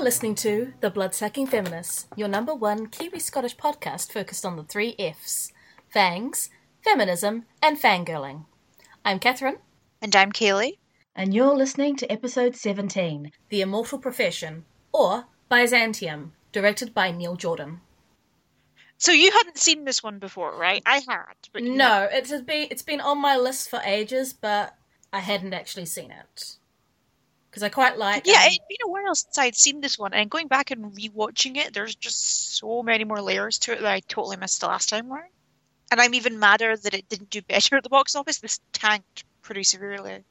You're listening to The Bloodsucking Feminists, your number one Kiwi Scottish podcast focused on the three F's fangs, feminism, and fangirling. I'm Catherine. And I'm Kaylee. And you're listening to episode 17 The Immortal Profession, or Byzantium, directed by Neil Jordan. So you hadn't seen this one before, right? I had, but No, it has been, it's been on my list for ages, but I hadn't actually seen it. Because I quite like. Yeah, um, it'd been a while since I'd seen this one, and going back and rewatching it, there's just so many more layers to it that I totally missed the last time around. And I'm even madder that it didn't do better at the box office. This tanked pretty severely.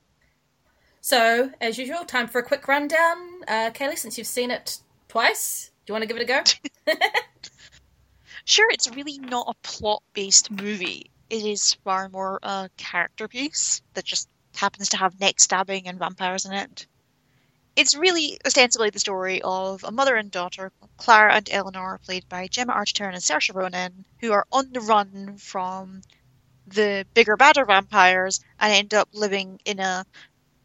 So, as usual, time for a quick rundown. Uh, Kaylee, since you've seen it twice, do you want to give it a go? Sure, it's really not a plot-based movie. It is far more a character piece that just happens to have neck stabbing and vampires in it. It's really ostensibly the story of a mother and daughter, Clara and Eleanor, played by Gemma Arterton and Saoirse Ronan, who are on the run from the bigger, badder vampires and end up living in a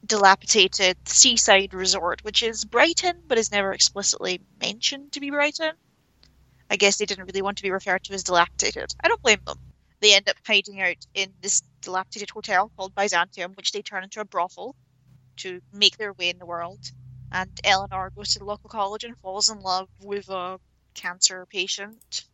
dilapidated seaside resort, which is Brighton, but is never explicitly mentioned to be Brighton. I guess they didn't really want to be referred to as dilapidated. I don't blame them. They end up hiding out in this dilapidated hotel called Byzantium, which they turn into a brothel to make their way in the world. And Eleanor goes to the local college and falls in love with a cancer patient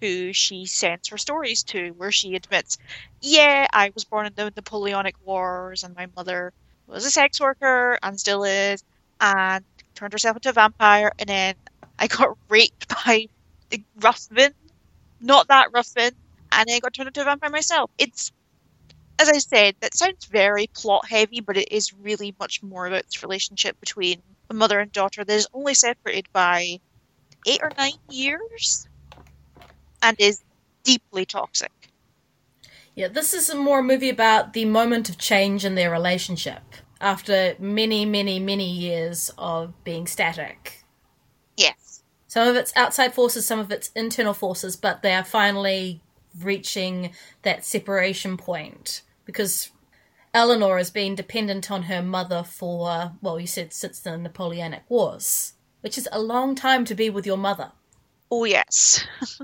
who she sends her stories to, where she admits, Yeah, I was born in the Napoleonic Wars, and my mother was a sex worker and still is, and turned herself into a vampire, and then I got raped by Ruthven, not that Ruthven, and then I got turned into a vampire myself. It's, as I said, that sounds very plot heavy, but it is really much more about this relationship between a mother and daughter that is only separated by eight or nine years and is deeply toxic. Yeah, this is more a movie about the moment of change in their relationship after many, many, many years of being static. Yes. Some of it's outside forces, some of it's internal forces, but they are finally reaching that separation point because Eleanor has been dependent on her mother for, well, you said since the Napoleonic Wars, which is a long time to be with your mother. Oh, yes.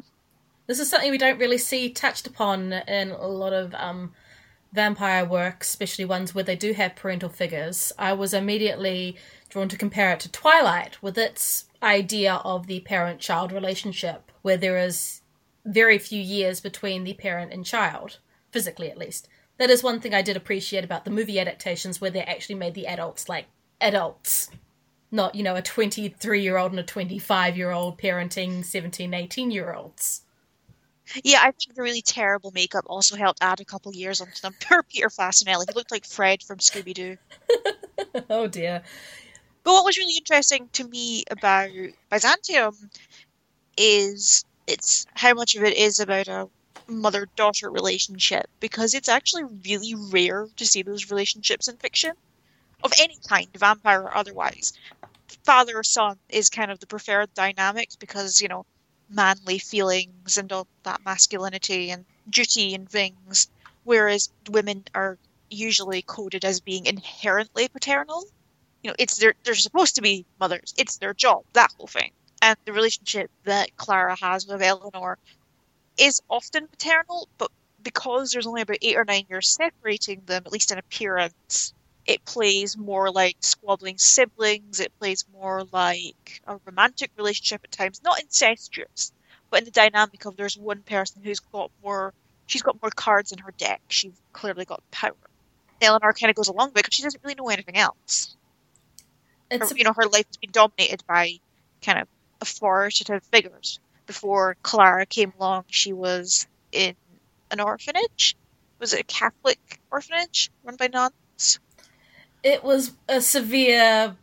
This is something we don't really see touched upon in a lot of um, vampire work, especially ones where they do have parental figures. I was immediately drawn to compare it to Twilight with its idea of the parent child relationship, where there is very few years between the parent and child, physically at least. That is one thing I did appreciate about the movie adaptations, where they actually made the adults like adults. Not, you know, a 23 year old and a 25 year old parenting 17, 18 year olds. Yeah, I think the really terrible makeup also helped add a couple years onto them. Poor Peter Facinelli. He looked like Fred from Scooby Doo. oh dear. But what was really interesting to me about Byzantium is it's how much of it is about a mother daughter relationship because it's actually really rare to see those relationships in fiction of any kind, vampire or otherwise. Father son is kind of the preferred dynamic because, you know, manly feelings and all that masculinity and duty and things, whereas women are usually coded as being inherently paternal. You know, it's their they're supposed to be mothers. It's their job, that whole thing. And the relationship that Clara has with Eleanor is often paternal, but because there's only about eight or nine years separating them, at least in appearance, it plays more like squabbling siblings. It plays more like a romantic relationship at times, not incestuous, but in the dynamic of there's one person who's got more, she's got more cards in her deck. She's clearly got power. Eleanor kind of goes along with it because she doesn't really know anything else. It's Her, you know, her life has been dominated by kind of authoritative figures. Before Clara came along, she was in an orphanage. Was it a Catholic orphanage run by nuns? it was a severe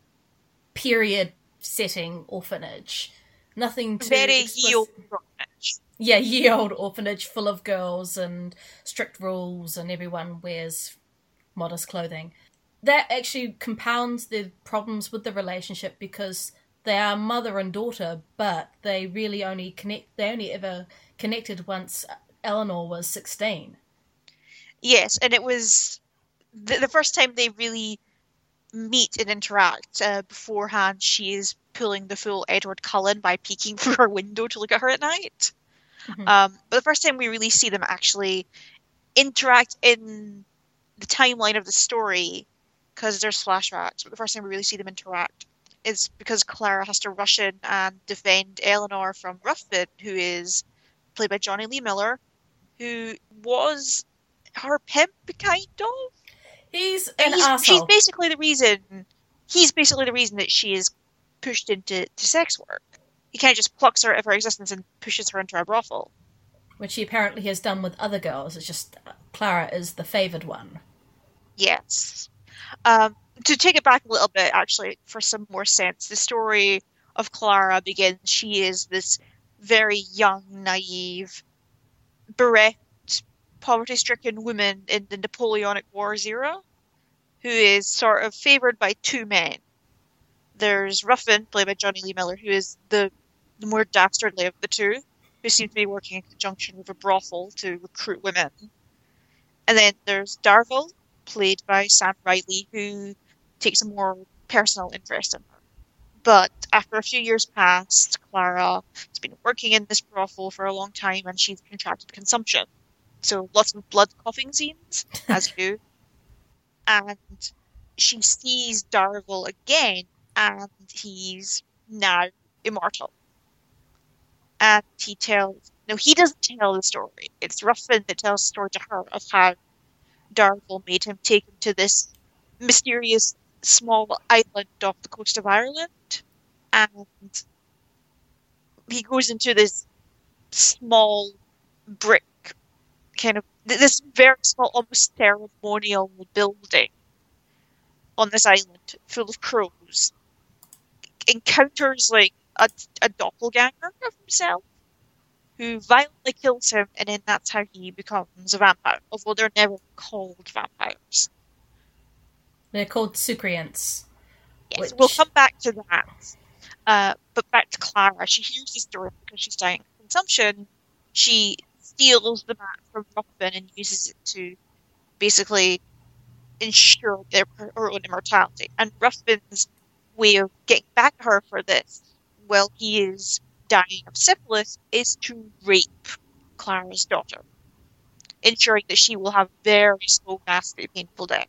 period setting orphanage. Nothing too Very explicit- ye old orphanage. Yeah, ye old orphanage full of girls and strict rules, and everyone wears modest clothing. That actually compounds the problems with the relationship because they are mother and daughter, but they really only connect. They only ever connected once Eleanor was sixteen. Yes, and it was the, the first time they really meet and interact. Uh, beforehand, she is pulling the full Edward Cullen by peeking through her window to look at her at night. Mhm. Um, but the first time we really see them actually interact in the timeline of the story, because there's flashbacks, but the first time we really see them interact is because Clara has to rush in and defend Eleanor from Ruthven, who is played by Jonny Lee Miller, who was her pimp, kind of. He's an he's, she's basically the reason. He's basically the reason that she is pushed into to sex work. He kind of just plucks her out of her existence and pushes her into a brothel. which he apparently has done with other girls. It's just Clara is the favoured one. Yes. Um, to take it back a little bit, actually, for some more sense, the story of Clara begins. She is this very young, naive, bereft, poverty stricken woman in the Napoleonic Wars era who is sort of favoured by two men. There's Ruthven, played by Jonny Lee Miller, who is the, the more dastardly of the two, who seems to be working in conjunction with a brothel to recruit women. And then there's Darvell, played by Sam Riley, who takes a more personal interest in her. But after a few years passed, Clara has been working in this brothel for a long time and she's contracted consumption. So lots of blood coughing scenes, as you do. And she sees Darvell again, and he's now immortal. And he tells no, he doesn't tell the story. It's Ruthven that tells the story to her of how Darvell made him take him to this mysterious small island off the coast of Ireland. And he goes into this small brick kind of this very small, almost ceremonial building on this island full of crows. Encounters like a, a doppelganger of himself who violently kills him, and then that's how he becomes a vampire. Although they're never called vampires. They're called Soucriants. Yes, Which- we'll come back to that. Uh, but back to Clara. She hears the story because she's dying of consumption. She steals the map from Ruthven and uses it to basically ensure their her own immortality. And Ruthven's way of getting back at her for this, while he is dying of syphilis, is to rape Clara's daughter, ensuring that she will have very slow, nasty, painful death.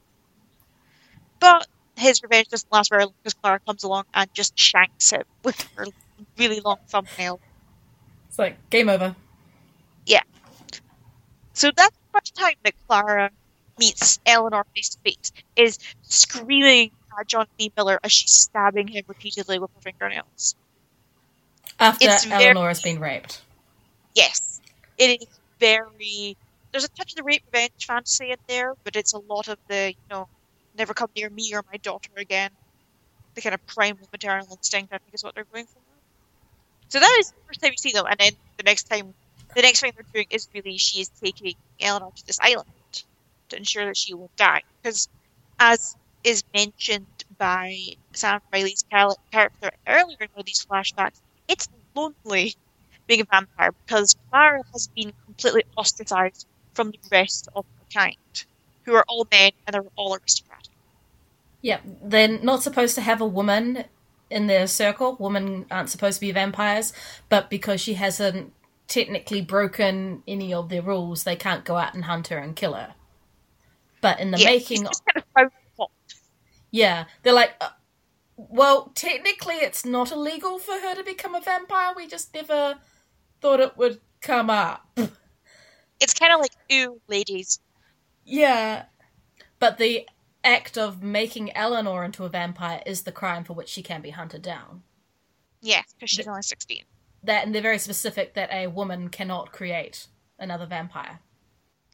But his revenge doesn't last very long because Clara comes along and just shanks him with her really long thumbnail. It's like game over. Yeah. So that's the first time that Clara meets Eleanor face to face, is screaming at John Lee Miller as she's stabbing him repeatedly with her fingernails. After It's very- Eleanor has been raped. Yes, it is very. There's a touch of the rape revenge fantasy in there, but it's a lot of the, you know, never come near me or my daughter again. The kind of primal maternal instinct, I think, is what they're going for. So that is the first time you see them, and then the next time, the next thing they're doing is really she is taking Eleanor to this island to ensure that she won't die. Because, as is mentioned by Sam Riley's character earlier in one of these flashbacks, it's lonely being a vampire because Clara has been completely ostracized from the rest of her kind, who are all men and they're all aristocratic. Yeah, they're not supposed to have a woman in their circle. Women aren't supposed to be vampires, but because she hasn't technically broken any of their rules, they can't go out and hunt her and kill her. But in the yeah, making, just kind of yeah, they're like, uh, well, technically it's not illegal for her to become a vampire. We just never thought it would come up. It's kind of like, ooh, ladies. Yeah. But the act of making Eleanor into a vampire is the crime for which she can be hunted down. Yeah, because she's only 16. That and they're very specific that a woman cannot create another vampire.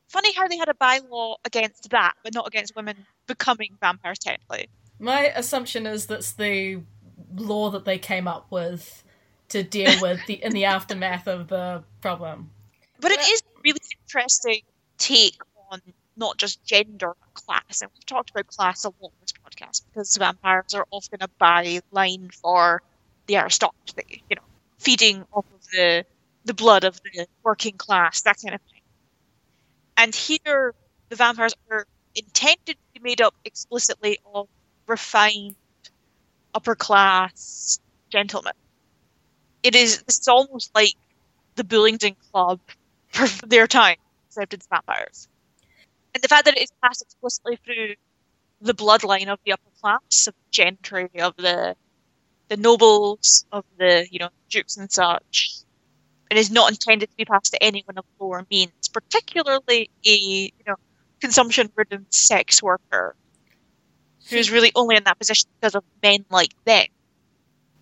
Funny how they had a bylaw against that, but not against women becoming vampires, technically. My assumption is that's the law that they came up with to deal with the in the aftermath of the problem. But it is really interesting take on not just gender class. And we've talked about class a lot in this podcast because vampires are often a byline for the aristocracy, you know, feeding off of the the blood of the working class, that kind of thing. And here the vampires are intended to be made up explicitly of refined upper class gentlemen. It is it's almost like the Bullingdon Club for their time, except it's vampires. And the fact that it is passed explicitly through the bloodline of the upper class, of the gentry, of the the nobles, of the you know dukes and such, and is not intended to be passed to anyone of lower means, particularly a you know consumption-ridden sex worker who's really only in that position because of men like them.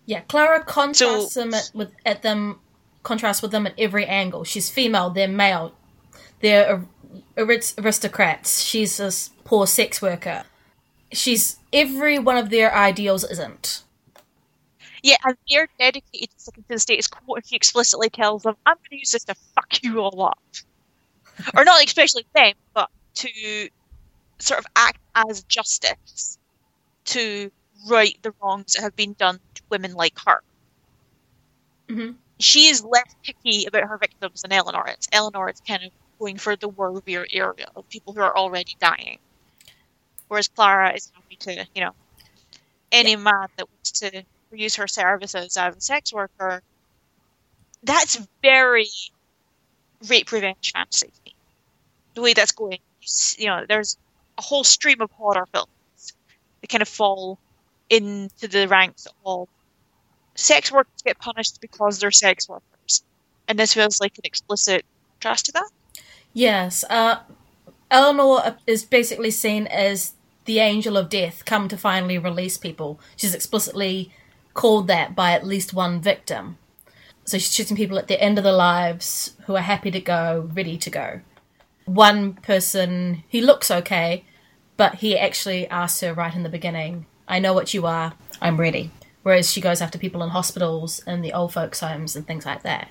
Yeah, Clara contrasts so, them at, with at them contrasts with them at every angle. She's female, they're male, they're aristocrats. She's a poor sex worker. She's every one of their ideals isn't. Yeah, and they're dedicated to sticking to the status quo. And she explicitly tells them, "I'm going to use this to fuck you all up," or not especially them, but to sort of act as justice to right the wrongs that have been done to women like her. Mm-hmm. She is less picky about her victims than Eleanor is. Eleanor is kind of going for the worthier area of people who are already dying. Whereas Clara is happy to, you know, any yeah. man that wants to use her services as a sex worker, that's very rape revenge fantasy. The way that's going, you know, there's a whole stream of horror films that kind of fall into the ranks of sex workers get punished because they're sex workers. And this feels like an explicit contrast to that. Yes. Uh, Eleanor is basically seen as the angel of death come to finally release people. She's explicitly called that by at least one victim. So she's shooting people at the end of their lives who are happy to go, ready to go. One person, he looks okay, but he actually asks her right in the beginning, I know what you are, I'm ready. Whereas she goes after people in hospitals and the old folks' homes and things like that.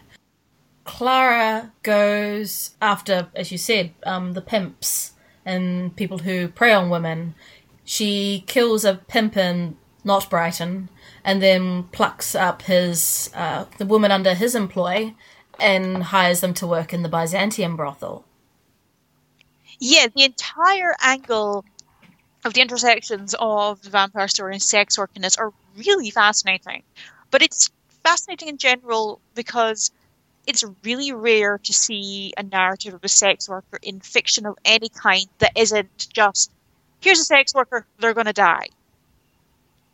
Clara goes after, as you said, um, the pimps and people who prey on women. She kills a pimp in Not Brighton and then plucks up his uh, the woman under his employ and hires them to work in the Byzantium brothel. Yeah, the entire angle of the intersections of the vampire story and sex work in this are really fascinating. But it's fascinating in general because it's really rare to see a narrative of a sex worker in fiction of any kind that isn't just here's a sex worker, they're going to die.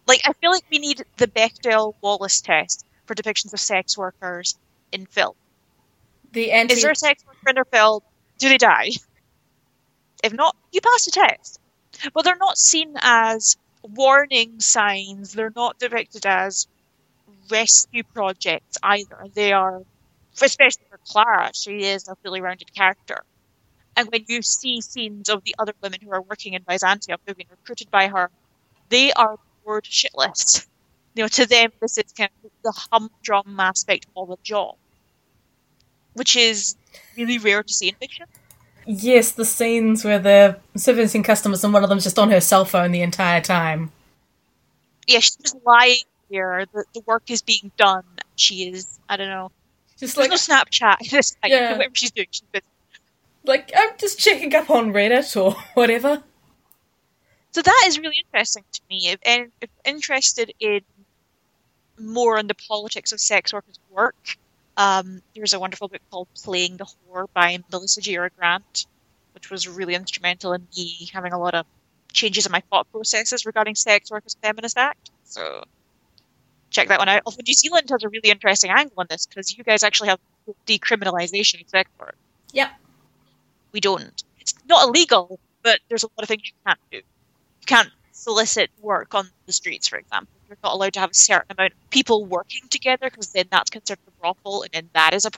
Like, I feel like we need the Bechdel Wallace test for depictions of sex workers in film. The anti- Is there a sex worker in their film? Do they die? If not, you pass the test. But they're not seen as warning signs. They're not depicted as rescue projects either. They are, especially for Clara, she is a fully rounded character. And when you see scenes of the other women who are working in Byzantium who've been recruited by her, they are bored shitless. You know, to them, this is kind of the humdrum aspect of a job, which is really rare to see in fiction. Yes, the scenes where they're servicing customers and one of them's just on her cell phone the entire time. Yeah, she's just lying here. The, the work is being done. She is, I don't know. Just like no Snapchat. Just like, yeah. whatever she's doing, she's busy. Like, I'm just checking up on Reddit or whatever. So that is really interesting to me. If, if interested in more on the politics of sex workers' work, um, there's a wonderful book called Playing the Whore by Melissa Gira Grant, which was really instrumental in me having a lot of changes in my thought processes regarding sex workers' feminist act. So check that one out. Also, New Zealand has a really interesting angle on this because you guys actually have decriminalization of sex work. Yep. We don't. It's not illegal, but there's a lot of things you can't do. You can't solicit work on the streets, for example you're not allowed to have a certain amount of people working together because then that's considered a brothel, and then that is a.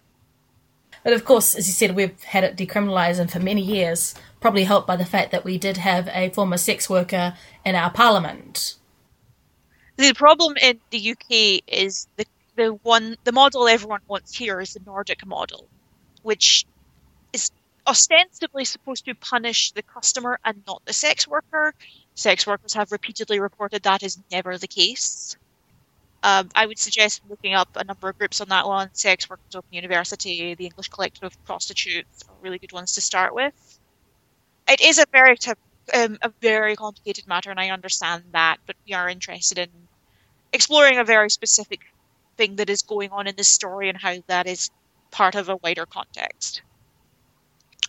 But of course, as you said, we've had it decriminalised, and for many years, probably helped by the fact that we did have a former sex worker in our parliament. The problem in the UK is the the one the model everyone wants here is the Nordic model, which is ostensibly supposed to punish the customer and not the sex worker. Sex workers have repeatedly reported that is never the case. Um, I would suggest looking up a number of groups on that one. Sex Workers Open University, the English Collective of Prostitutes are really good ones to start with. It is a very um, a very complicated matter, and I understand that, but we are interested in exploring a very specific thing that is going on in this story and how that is part of a wider context.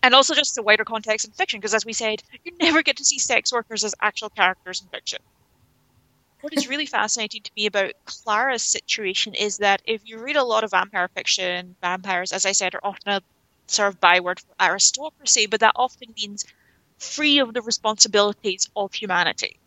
And also just the wider context in fiction, because as we said, you never get to see sex workers as actual characters in fiction. What is really fascinating to me about Clara's situation is that if you read a lot of vampire fiction, vampires, as I said, are often a sort of byword for aristocracy, but that often means free of the responsibilities of humanity.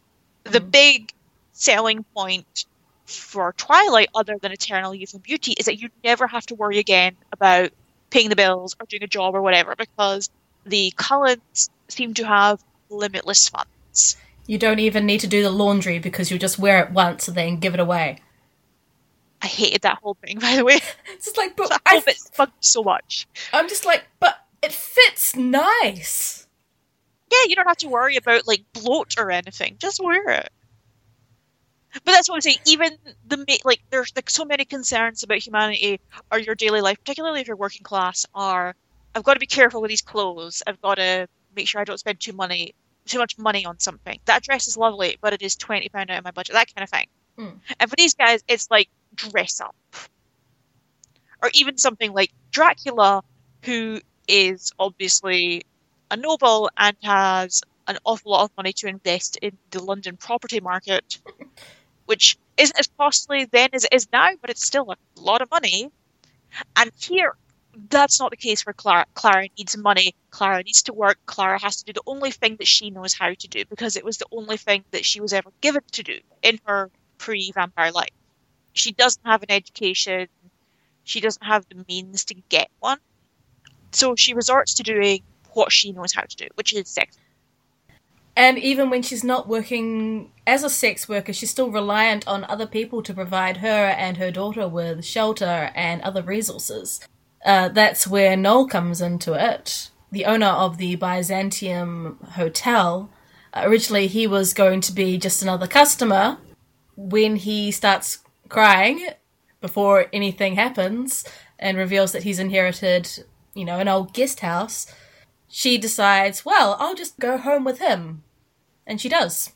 The Mhm. big selling point for Twilight, other than eternal youth and beauty, is that you never have to worry again about paying the bills or doing a job or whatever, because the Cullens seem to have limitless funds. You don't even need to do the laundry because you just wear it once and then give it away. I hated that whole thing, by the way. It's just like, but That I, bit bugged so much. I'm just like, but it fits nice. Yeah, you don't have to worry about like bloat or anything. Just wear it. But that's what I'm saying. Even the like, there's like so many concerns about humanity or your daily life, particularly if you're working class. Are I've got to be careful with these clothes. I've got to make sure I don't spend too money, too much money on something. That dress is lovely, but it is twenty pound out of my budget. That kind of thing. Mm. And for these guys, it's like dress up, or even something like Dracula, who is obviously a noble and has an awful lot of money to invest in the London property market, which isn't as costly then as it is now, but it's still a lot of money. And here, that's not the case for Clara. Clara needs money. Clara needs to work. Clara has to do the only thing that she knows how to do because it was the only thing that she was ever given to do in her pre vampire life. She doesn't have an education. She doesn't have the means to get one. So she resorts to doing what she knows how to do, which is sex. And even when she's not working as a sex worker, she's still reliant on other people to provide her and her daughter with shelter and other resources. Uh, that's where Noel comes into it. The owner of the Byzantium Hotel. Uh, originally, he was going to be just another customer. When he starts crying before anything happens and reveals that he's inherited, you know, an old guest house, she decides, well, I'll just go home with him. And she does.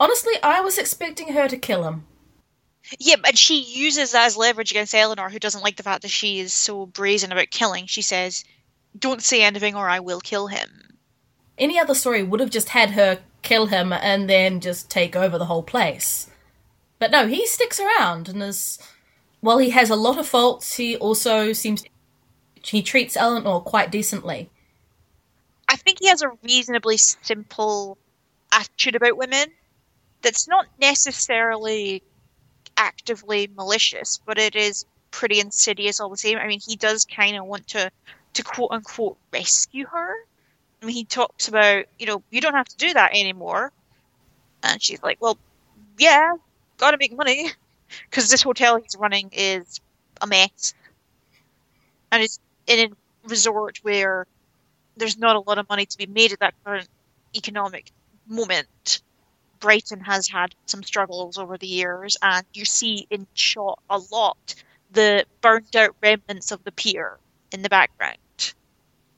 Honestly, I was expecting her to kill him. Yeah, and she uses that as leverage against Eleanor, who doesn't like the fact that she is so brazen about killing. She says, Don't say anything or I will kill him. Any other story would have just had her kill him and then just take over the whole place. But no, he sticks around and is. While he has a lot of faults, he also seems. He treats Eleanor quite decently. I think he has a reasonably simple attitude about women that's not necessarily actively malicious, but it is pretty insidious all the same. I mean, he does kind of want to, to quote unquote rescue her. I mean, he talks about, you know, you don't have to do that anymore. And she's like, well, yeah, gotta make money. Because this hotel he's running is a mess. And it's in a resort where there's not a lot of money to be made at that current economic moment. Brighton has had some struggles over the years, and you see in shot a lot the burnt out remnants of the pier in the background,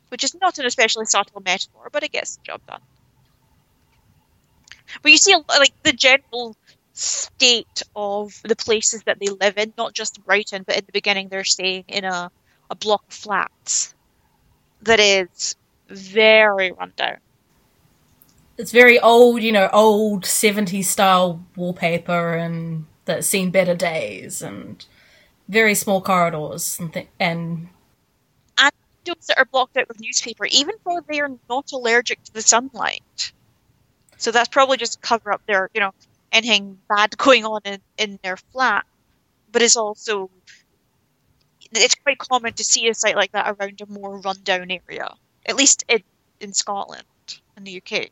which is not an especially subtle metaphor, but it gets the job done. But you see, like the general state of the places that they live in, not just Brighton, but in the beginning they're staying in a, a block of flats that is very rundown. It's very old, you know, old 70s style wallpaper and that's seen better days and very small corridors and th- and windows that are blocked out with newspaper, even though they are not allergic to the sunlight. So that's probably just cover up their, you know, anything bad going on in, in their flat. But it's also it's quite common to see a site like that around a more rundown area, at least in, in Scotland and the UK.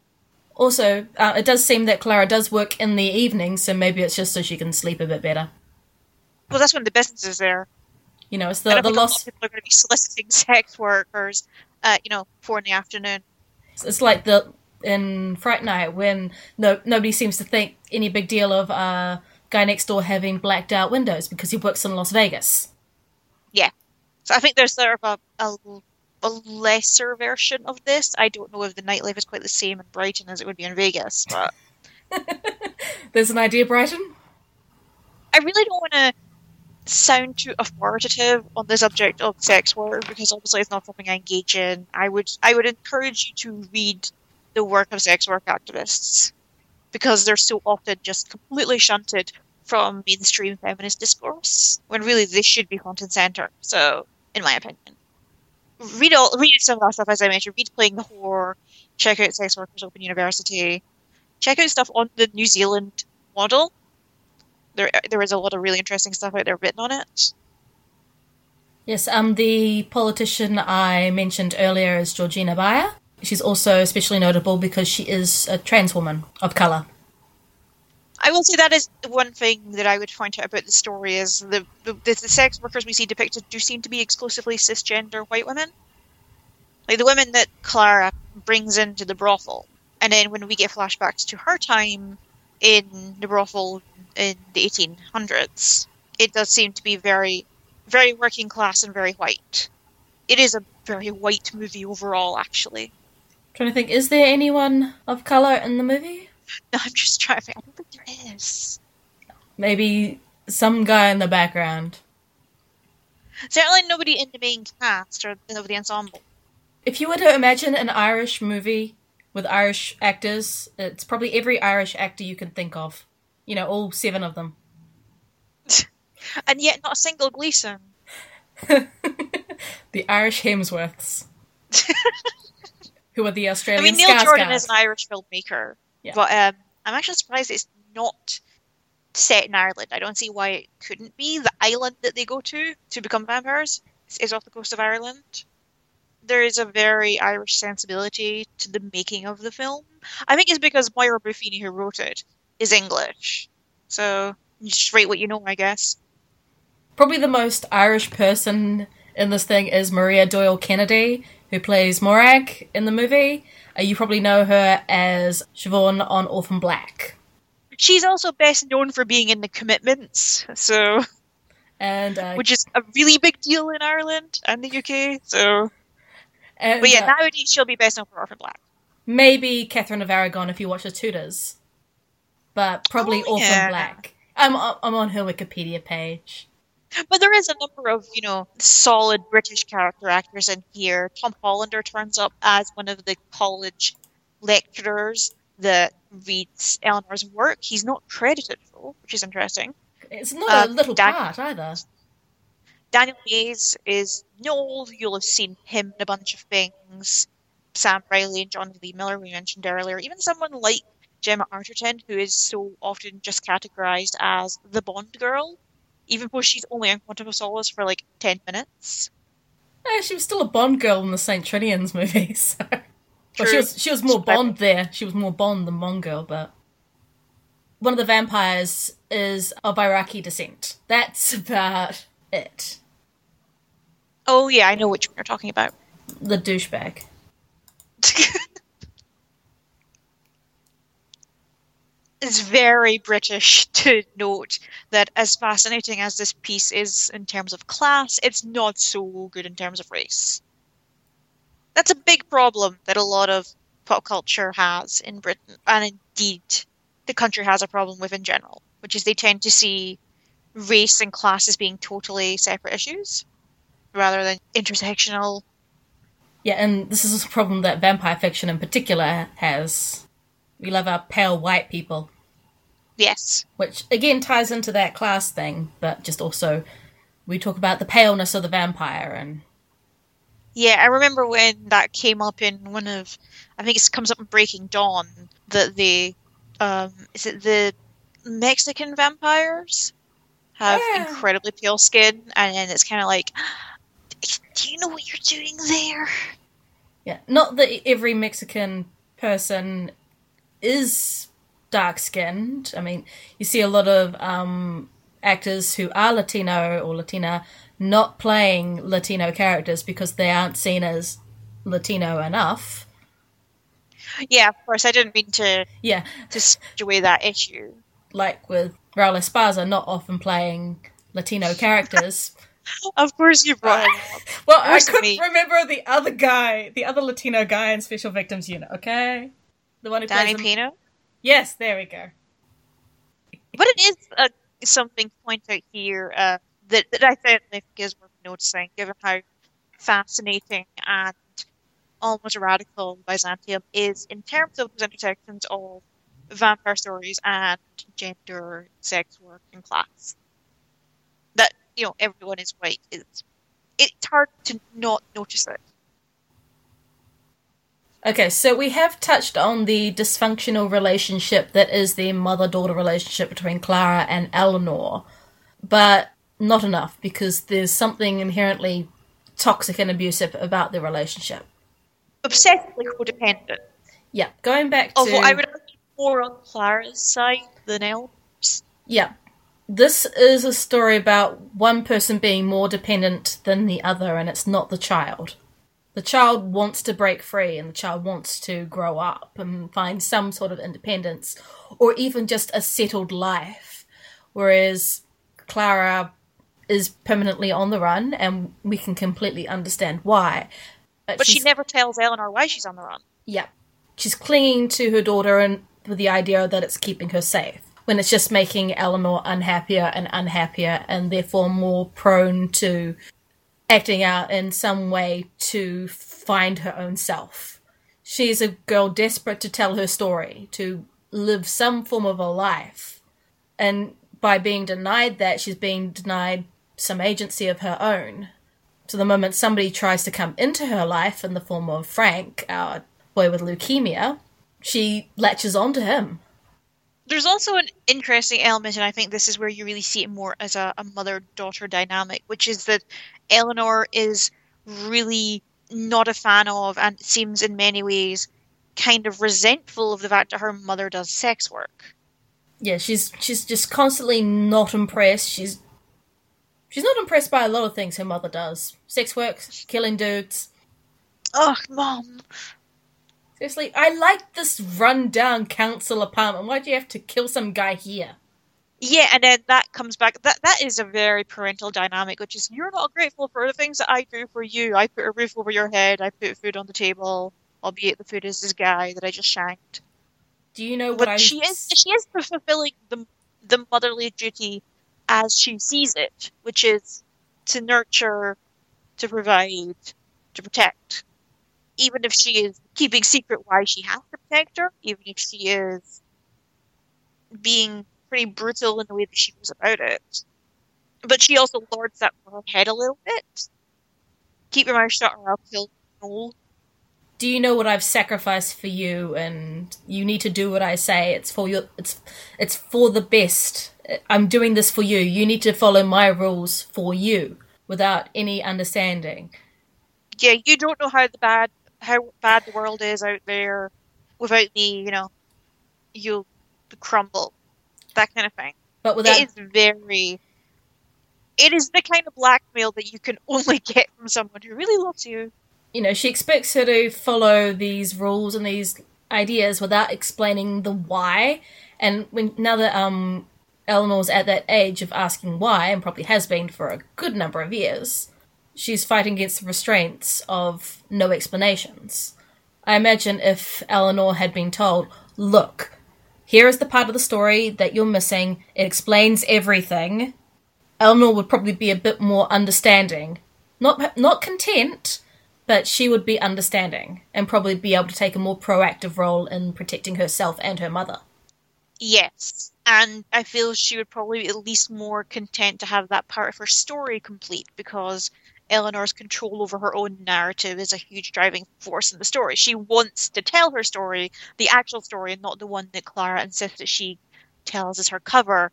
Also, uh, it does seem that Clara does work in the evening, so maybe it's just so she can sleep a bit better. Well, that's when the business is there. You know, it's the the think a lot of loss. people are going to be soliciting sex workers, uh, you know, four in the afternoon. It's like the in Fright Night when no nobody seems to think any big deal of uh guy next door having blacked out windows because he works in Las Vegas. Yeah, so I think there's sort of a, a, a lesser version of this. I don't know if the nightlife is quite the same in Brighton as it would be in Vegas, but There's an idea, Brighton. I really don't want to sound too authoritative on the subject of sex work because obviously it's not something I engage in. I would I would encourage you to read the work of sex work activists because they're so often just completely shunted from mainstream feminist discourse when really they should be front and center. So, in my opinion, read all read some of that stuff as I mentioned. Read playing the whore. Check out Sex Workers Open University. Check out stuff on the New Zealand model. There, there is a lot of really interesting stuff out there written on it. Yes, um, the politician I mentioned earlier is Georgina Beyer. She's also especially notable because she is a trans woman of colour. I will say that is one thing that I would point out about the story is the, the the sex workers we see depicted do seem to be exclusively cisgender white women. Like the women that Clara brings into the brothel, and then when we get flashbacks to her time in the brothel in the 1800s, it does seem to be very, very working class and very white. It is a very white movie overall, actually. trying to think, is there anyone of colour in the movie? No, I'm just trying to think. I don't think there is. Maybe some guy in the background. Certainly nobody in the main cast or the ensemble. If you were to imagine an Irish movie with Irish actors, it's probably every Irish actor you can think of. You know, all seven of them. And yet not a single Gleeson. the Irish Hemsworths. who are the Australian I mean, Neil Jordan is an Irish filmmaker, Yeah. but um, I'm actually surprised it's not set in Ireland. I don't see why it couldn't be. The island that they go to to become vampires is off the coast of Ireland. There is a very Irish sensibility to the making of the film. I think it's because Moira Buffini, who wrote it, is English. So you just write what you know, I guess. Probably the most Irish person in this thing is Maria Doyle Kennedy, who plays Morag in the movie. Uh, you probably know her as Siobhan on Orphan Black. She's also best known for being in The Commitments, so And, uh, which is a really big deal in Ireland and the UK. So, and but yeah, uh, nowadays she'll be best known for Orphan Black. maybe Catherine of Aragon if you watch the Tudors. But probably Oh, Orphan yeah. Black. I'm, I'm on her Wikipedia page. But there is a number of, you know, solid British character actors in here. Tom Hollander turns up as one of the college lecturers that reads Eleanor's work. He's not credited for, which is interesting. It's not a Uh, little Dan- part either. Daniel Mays is Noel. You'll have seen him in a bunch of things. Sam Riley and John Lee Miller, we mentioned earlier. Even someone like Gemma Arterton, who is so often just categorized as the Bond girl, even though she's only in Quantum of Solace for like 10 minutes. Eh, she was still a Bond girl in the St. Trinian's movie, so. Well, she was she was more Bond there. She was more Bond than Bond girl, but one of the vampires is of Iraqi descent. That's about it. Oh, yeah, I know which one you're talking about. The douchebag. it's very British to note that as fascinating as this piece is in terms of class, it's not so good in terms of race. That's a big problem that a lot of pop culture has in Britain, and indeed the country has a problem with in general, which is they tend to see race and class as being totally separate issues rather than intersectional. Yeah, and this is a problem that vampire fiction in particular has. We love our pale white people, Yes. which again ties into that class thing, but just also we talk about the paleness of the vampire and Yeah, I remember when that came up in one of, I think it comes up in Breaking Dawn, that the, um, is it the Mexican vampires have Yeah. incredibly pale skin, and then it's kind of like, do you know what you're doing there? Yeah, not that every Mexican person is dark skinned. I mean, you see a lot of um, actors who are Latino or Latina not playing Latino characters because they aren't seen as Latino enough. Yeah, of course, I didn't mean to Yeah, to switch away that issue. like with Raul Esparza not often playing Latino characters Of course you brought him up. Well, I couldn't me? remember the other guy, the other Latino guy in Special Victims Unit. Okay, the one who Danny plays. Pino. Yes, there we go. But it is uh, something to point out here uh, that, that I think is worth noticing, given how fascinating and almost radical Byzantium is in terms of its intersections of vampire stories and gender, sex work, and class. That you know everyone is white. It's it's hard to not notice it. Okay, so we have touched on the dysfunctional relationship that is the mother daughter relationship between Clara and Eleanor, but not enough because there's something inherently toxic and abusive about the relationship. Obsessively codependent. Yeah, going back to. Although I would argue more on Clara's side than Eleanor's. Yeah. This is a story about one person being more dependent than the other, and it's not the child. The child wants to break free, and the child wants to grow up and find some sort of independence, or even just a settled life. Whereas Clara is permanently on the run, and we can completely understand why. But she never tells Eleanor why she's on the run. yeah. She's clinging to her daughter and with the idea that it's keeping her safe. When it's just making Eleanor unhappier and unhappier and therefore more prone to acting out in some way to find her own self. She's a girl desperate to tell her story, to live some form of a life. And by being denied that, she's being denied some agency of her own. So the moment somebody tries to come into her life in the form of Frank, our boy with leukemia, she latches onto him. There's also an interesting element, and I think this is where you really see it more as a, a mother daughter dynamic, which is that Eleanor is really not a fan of and seems in many ways kind of resentful of the fact that her mother does sex work. Yeah, she's she's just constantly not impressed. She's she's not impressed by a lot of things her mother does. Sex work, killing dudes. Ugh, mom. Seriously, I like this run-down council apartment. Why do you have to kill some guy here? Yeah, and then that comes back. That that is a very parental dynamic, which is you're not grateful for the things that I do for you. I put a roof over your head. I put food on the table, albeit the food is this guy that I just shanked. Do you know what But I she is she is fulfilling the the motherly duty as she sees it, which is to nurture, to provide, to protect. Even if she is keeping secret why she has to protect her, even if she is being pretty brutal in the way that she goes about it. But she also lords that for her head a little bit. Keep your mouth shut or I'll kill Noel. do you know what I've sacrificed for you and you need to do what I say it's for your it's it's for the best I'm doing this for you you need to follow my rules for you without any understanding yeah, you don't know how the bad how bad the world is out there without me, you know, you'll crumble. That kind of thing. but without It is very it is the kind of blackmail that you can only get from someone who really loves you. you know she expects her to follow these rules and these ideas without explaining the why and when now that um Eleanor's at that age of asking why and probably has been for a good number of years she's fighting against the restraints of no explanations I imagine if Eleanor had been told, look, here is the part of the story that you're missing, it explains everything, Eleanor would probably be a bit more understanding. Not not content, but she would be understanding and probably be able to take a more proactive role in protecting herself and her mother. Yes. And I feel she would probably be at least more content to have that part of her story complete because Eleanor's control over her own narrative is a huge driving force in the story. She wants to tell her story, the actual story, and not the one that Clara insists that she tells as her cover.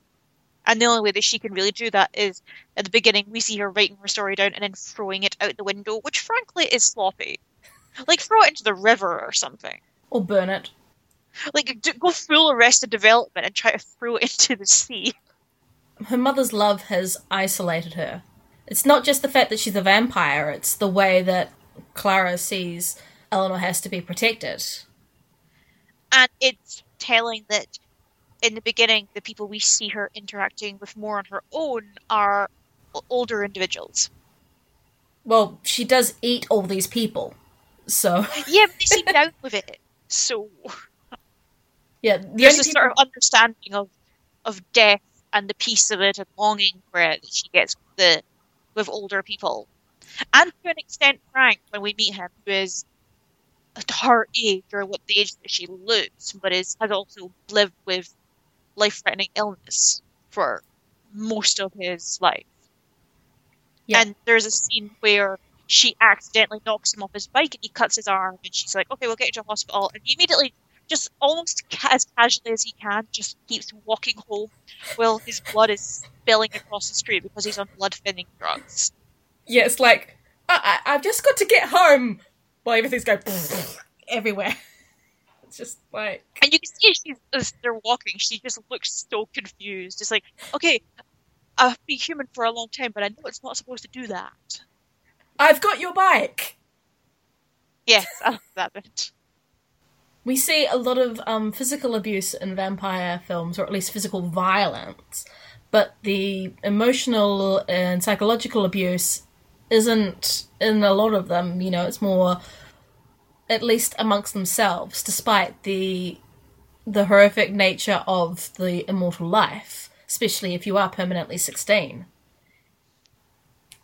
And the only way that she can really do that is at the beginning we see her writing her story down and then throwing it out the window, which frankly is sloppy. Like throw it into the river or something. Or burn it. Like d- go full Arrested Development and try to throw it into the sea. Her mother's love has isolated her. It's not just the fact that she's a vampire, it's the way that Clara sees Eleanor has to be protected. And it's telling that in the beginning, the people we see her interacting with more on her own are older individuals. Well, she does eat all these people, so Yeah, but they seem down with it. So yeah. The there's a people- sort of understanding of of death and the peace of it and longing for it that she gets the with older people. And to an extent Frank when we meet him, who is at her age or what the age that she looks, but is has also lived with life threatening illness for most of his life. Yeah. And there's a scene where she accidentally knocks him off his bike and he cuts his arm and she's like, Okay, we'll get you to hospital and he immediately just almost ca- as casually as he can just keeps walking home while his blood is spilling across the street because he's on blood thinning drugs. yeah, it's like I, I, I've just got to get home. While everything's going everywhere. It's just like And you can see she's as they're walking, she just looks so confused. It's like, okay, I've been human for a long time, but I know it's not supposed to do that. I've got your bike. Yes, I love that bit. We see a lot of um, physical abuse in vampire films, or at least physical violence, but the emotional and psychological abuse isn't in a lot of them. You know, it's more, at least amongst themselves, despite the the horrific nature of the immortal life, especially if you are permanently sixteen.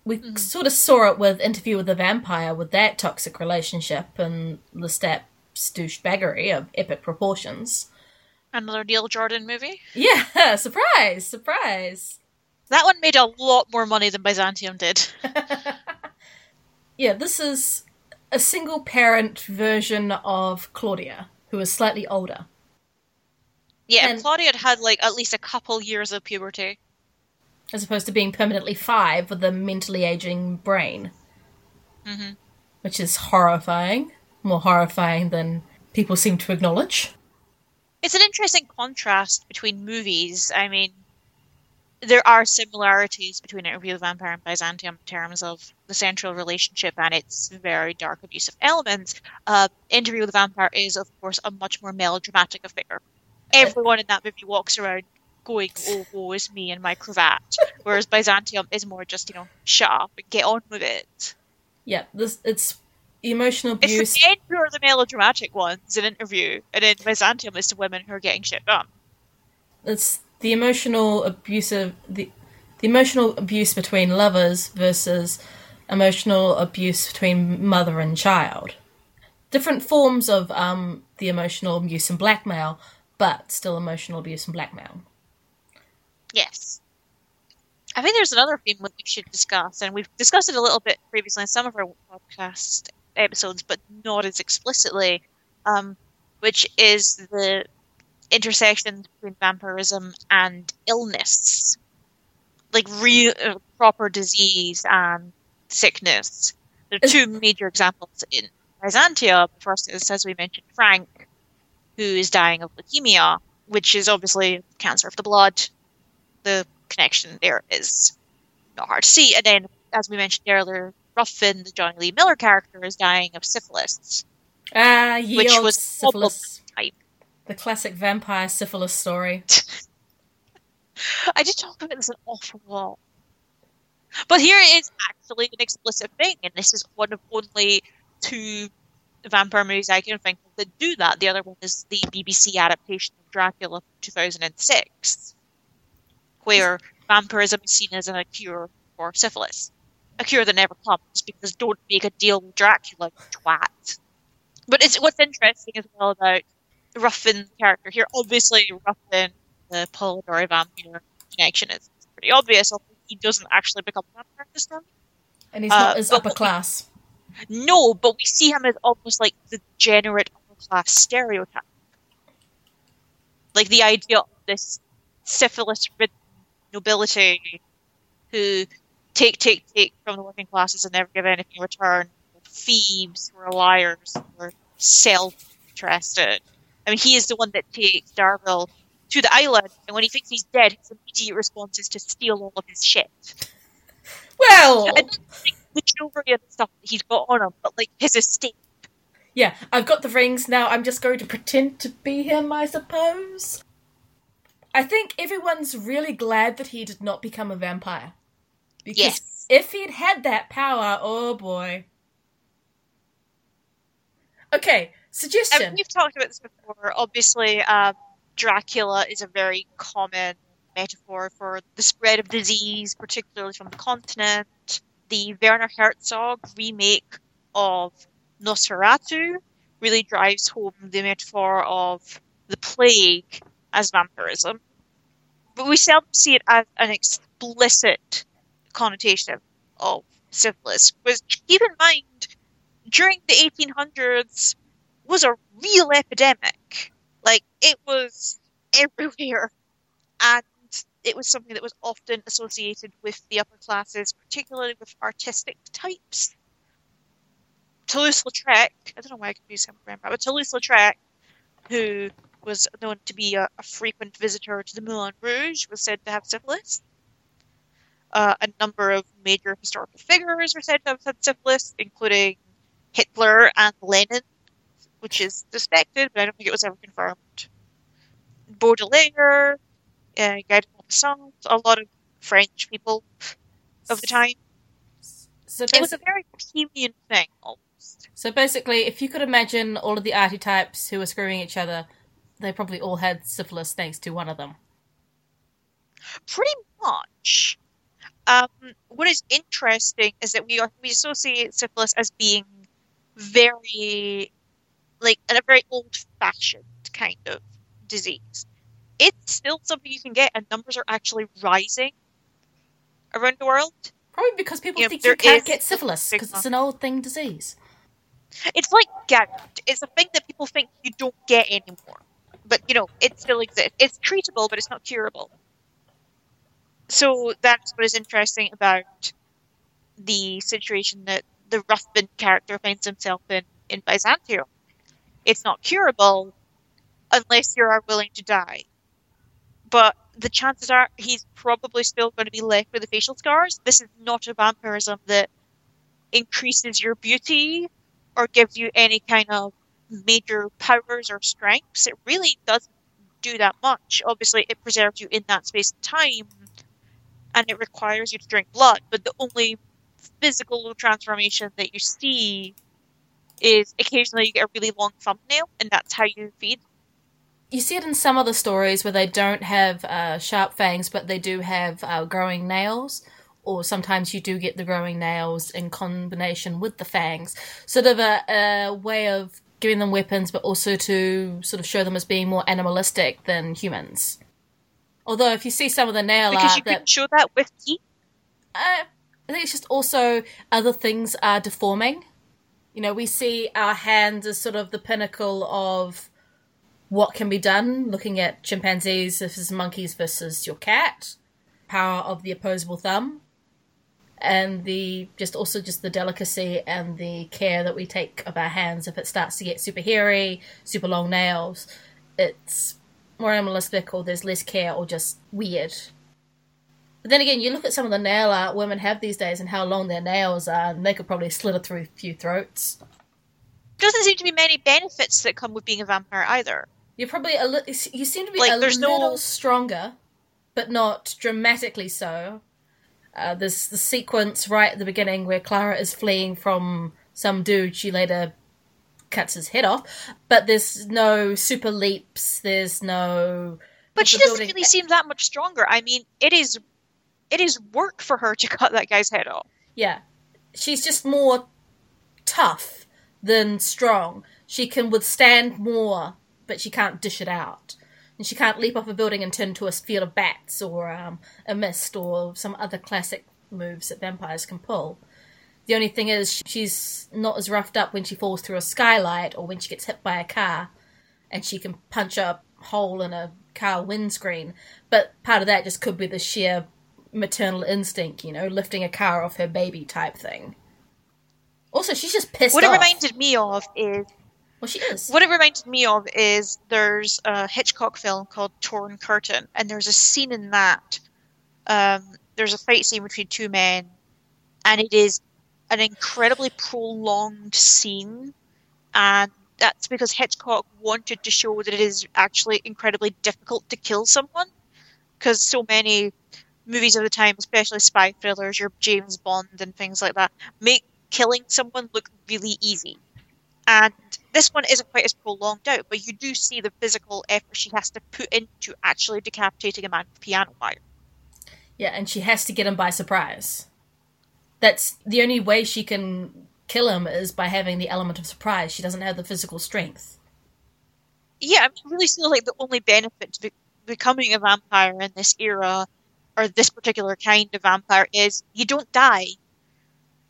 We sort of saw it with Interview with the Vampire, with that toxic relationship and Lestat douchebaggery of epic proportions. Another Neil Jordan movie. Yeah, surprise, surprise. That one made a lot more money than Byzantium did. Yeah, this is a single parent version of Claudia, who is slightly older. Yeah, And- Claudia had had like at least a couple years of puberty. as opposed to being permanently five with a mentally aging brain, hmm which is horrifying. More horrifying than people seem to acknowledge. It's an interesting contrast between movies. I mean, there are similarities between Interview with the Vampire and Byzantium in terms of the central relationship and its very dark abusive elements. Uh, Interview with the Vampire is, of course, a much more melodramatic affair. Everyone in that movie walks around going, "Oh, woe is me and my cravat," whereas Byzantium is more just, you know, shut up and get on with it. Yeah, this it's emotional abuse. It's the men who are the melodramatic ones in Interview, and in Byzantium, it's the women who are getting shit done. it's the emotional abuse of the the emotional abuse between lovers versus emotional abuse between mother and child. Different forms of um, the emotional abuse and blackmail, but still emotional abuse and blackmail. Yes. I think there's another theme that we should discuss, and we've discussed it a little bit previously in some of our podcast episodes, but not as explicitly, um, which is the intersection between vampirism and illness. Like real, uh, proper disease and sickness. There are two major examples in Byzantium. The first is, as we mentioned, Frank, who is dying of leukemia, which is obviously cancer of the blood the connection there is not hard to see. And then, as we mentioned earlier, Ruthven, the Jonny Lee Miller character, is dying of syphilis. Ah, ye Which was syphilis. type. The classic vampire syphilis story. I did talk about this an awful lot. But here it is actually an explicit thing, and this is one of only two vampire movies I can think of that do that. The other one is the BBC adaptation of Dracula from 2006, where vampirism is seen as a cure for syphilis. A cure that never comes because don't make a deal with Dracula, twat. But it's what's interesting as well about Ruthven character here. Obviously, Ruthven, the Polidori vampire connection is pretty obvious. Although he doesn't actually become a vampire this time. And he's Uh, not as upper class. No, but we see him as almost like the degenerate upper class stereotype. Like the idea of this syphilis ridden nobility who take, take, take from the working classes and never give anything in return. Thieves who are liars who are self interested. I mean, he is the one that takes Darvell to the island, and when he thinks he's dead, his immediate response is to steal all of his shit. Well, I don't the jewelry and stuff that he's got on him, but like his estate. yeah, I've got the rings now. I'm just going to pretend to be him, I suppose. I think everyone's really glad that he did not become a vampire. Because Yes. if he'd had that power, oh boy. Okay, suggestion. we've talked about this before. Obviously, um, Dracula is a very common metaphor for the spread of disease, particularly from the continent. The Werner Herzog remake of Nosferatu really drives home the metaphor of the plague as vampirism. But we seldom see it as an explicit connotation of oh, syphilis. Because keep in mind, during the 1800s was a real epidemic. Like it was everywhere, and it was something that was often associated with the upper classes, particularly with artistic types. Toulouse-Lautrec, I don't know why I confused him with but Toulouse-Lautrec, who was known to be a, a frequent visitor to the Moulin Rouge, was said to have syphilis. Uh, a number of major historical figures are said to have had syphilis, including Hitler and Lenin, which is suspected, but I don't think it was ever confirmed. Baudelaire, uh, Guy de Maupassant, a lot of French people of the time. So, It was a very bohemian thing, almost. so basically, if you could imagine all of the archetypes who were screwing each other, they probably all had syphilis thanks to one of them. Pretty much. Um, what is interesting is that we we associate syphilis as being very, like, a very old-fashioned kind of disease. It's still something you can get, and numbers are actually rising around the world. Probably because people Yeah, think you can't get syphilis because it's an old thing disease. It's like gout. It's a thing that people think you don't get anymore. But, you know, it still exists. It's treatable, but it's not curable. So that's what is interesting about the situation that the Ruthven character finds himself in in Byzantium. It's not curable unless you are willing to die. But the chances are he's probably still going to be left with the facial scars. This is not a vampirism that increases your beauty or gives you any kind of major powers or strengths. It really doesn't do that much. Obviously, it preserves you in that space and time, and it requires you to drink blood. But the only physical transformation that you see is occasionally you get a really long thumbnail, and that's how you feed. You see it in some other stories where they don't have uh, sharp fangs, but they do have uh, growing nails. Or sometimes you do get the growing nails in combination with the fangs. Sort of a, a way of giving them weapons, but also to sort of show them as being more animalistic than humans. Although, if you see some of the nail Because art, you that can show that with teeth. uh, I think it's just also other things are deforming. You know, we see our hands as sort of the pinnacle of what can be done, looking at chimpanzees versus monkeys versus your cat, power of the opposable thumb, and the just also just the delicacy and the care that we take of our hands. If it starts to get super hairy, super long nails, it's more animalistic, or there's less care, or just weird. But then again, you look at some of the nail art women have these days and how long their nails are, and they could probably slit through a few throats. Doesn't seem to be many benefits that come with being a vampire either. You're probably a li- you seem to be Like, a there's no- little stronger, but not dramatically so. Uh, there's the sequence right at the beginning where Clara is fleeing from some dude. She later cuts his head off, but there's no super leaps. There's no. But she doesn't really seem that much stronger. I mean, it is it is work for her to cut that guy's head off. Yeah. She's just more tough than strong. She can withstand more, but she can't dish it out. And she can't leap off a building and turn into a field of bats or um, a mist or some other classic moves that vampires can pull. The only thing is, she's not as roughed up when she falls through a skylight or when she gets hit by a car and she can punch a hole in a car windscreen. But part of that just could be the sheer maternal instinct, you know, lifting a car off her baby type thing. Also, she's just pissed What it off. reminded me of is well, she is. what it reminded me of is there's a Hitchcock film called Torn Curtain, and there's a scene in that. Um, there's a fight scene between two men, and it is an incredibly prolonged scene, and that's because Hitchcock wanted to show that it is actually incredibly difficult to kill someone, because so many movies of the time, especially spy thrillers, your James Bond and things like that, make killing someone look really easy. And this one isn't quite as prolonged out, but you do see the physical effort she has to put into actually decapitating a man with piano wire. Yeah, and she has to get him by surprise. That's the only way she can kill him is by having the element of surprise. She doesn't have the physical strength. Yeah, I mean, really feel like the only benefit to be- becoming a vampire in this era, or this particular kind of vampire, is you don't die.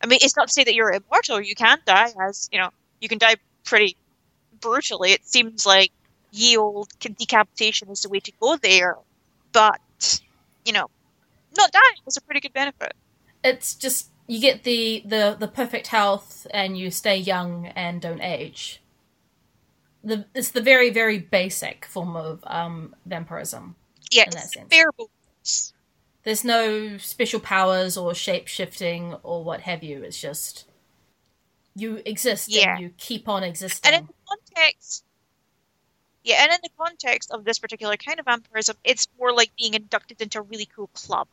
I mean, it's not to say that you're immortal. You can die, as you know, you can die pretty brutally. It seems like ye old decapitation is the way to go there, but you know, not dying is a pretty good benefit. It's just you get the the the perfect health and you stay young and don't age. The it's the very very basic form of um vampirism. Yeah, it's. There's no special powers or shape shifting or what have you. It's just you exist Yeah. and you keep on existing. And in the context, yeah, and in the context of this particular kind of vampirism, it's more like being inducted into a really cool club.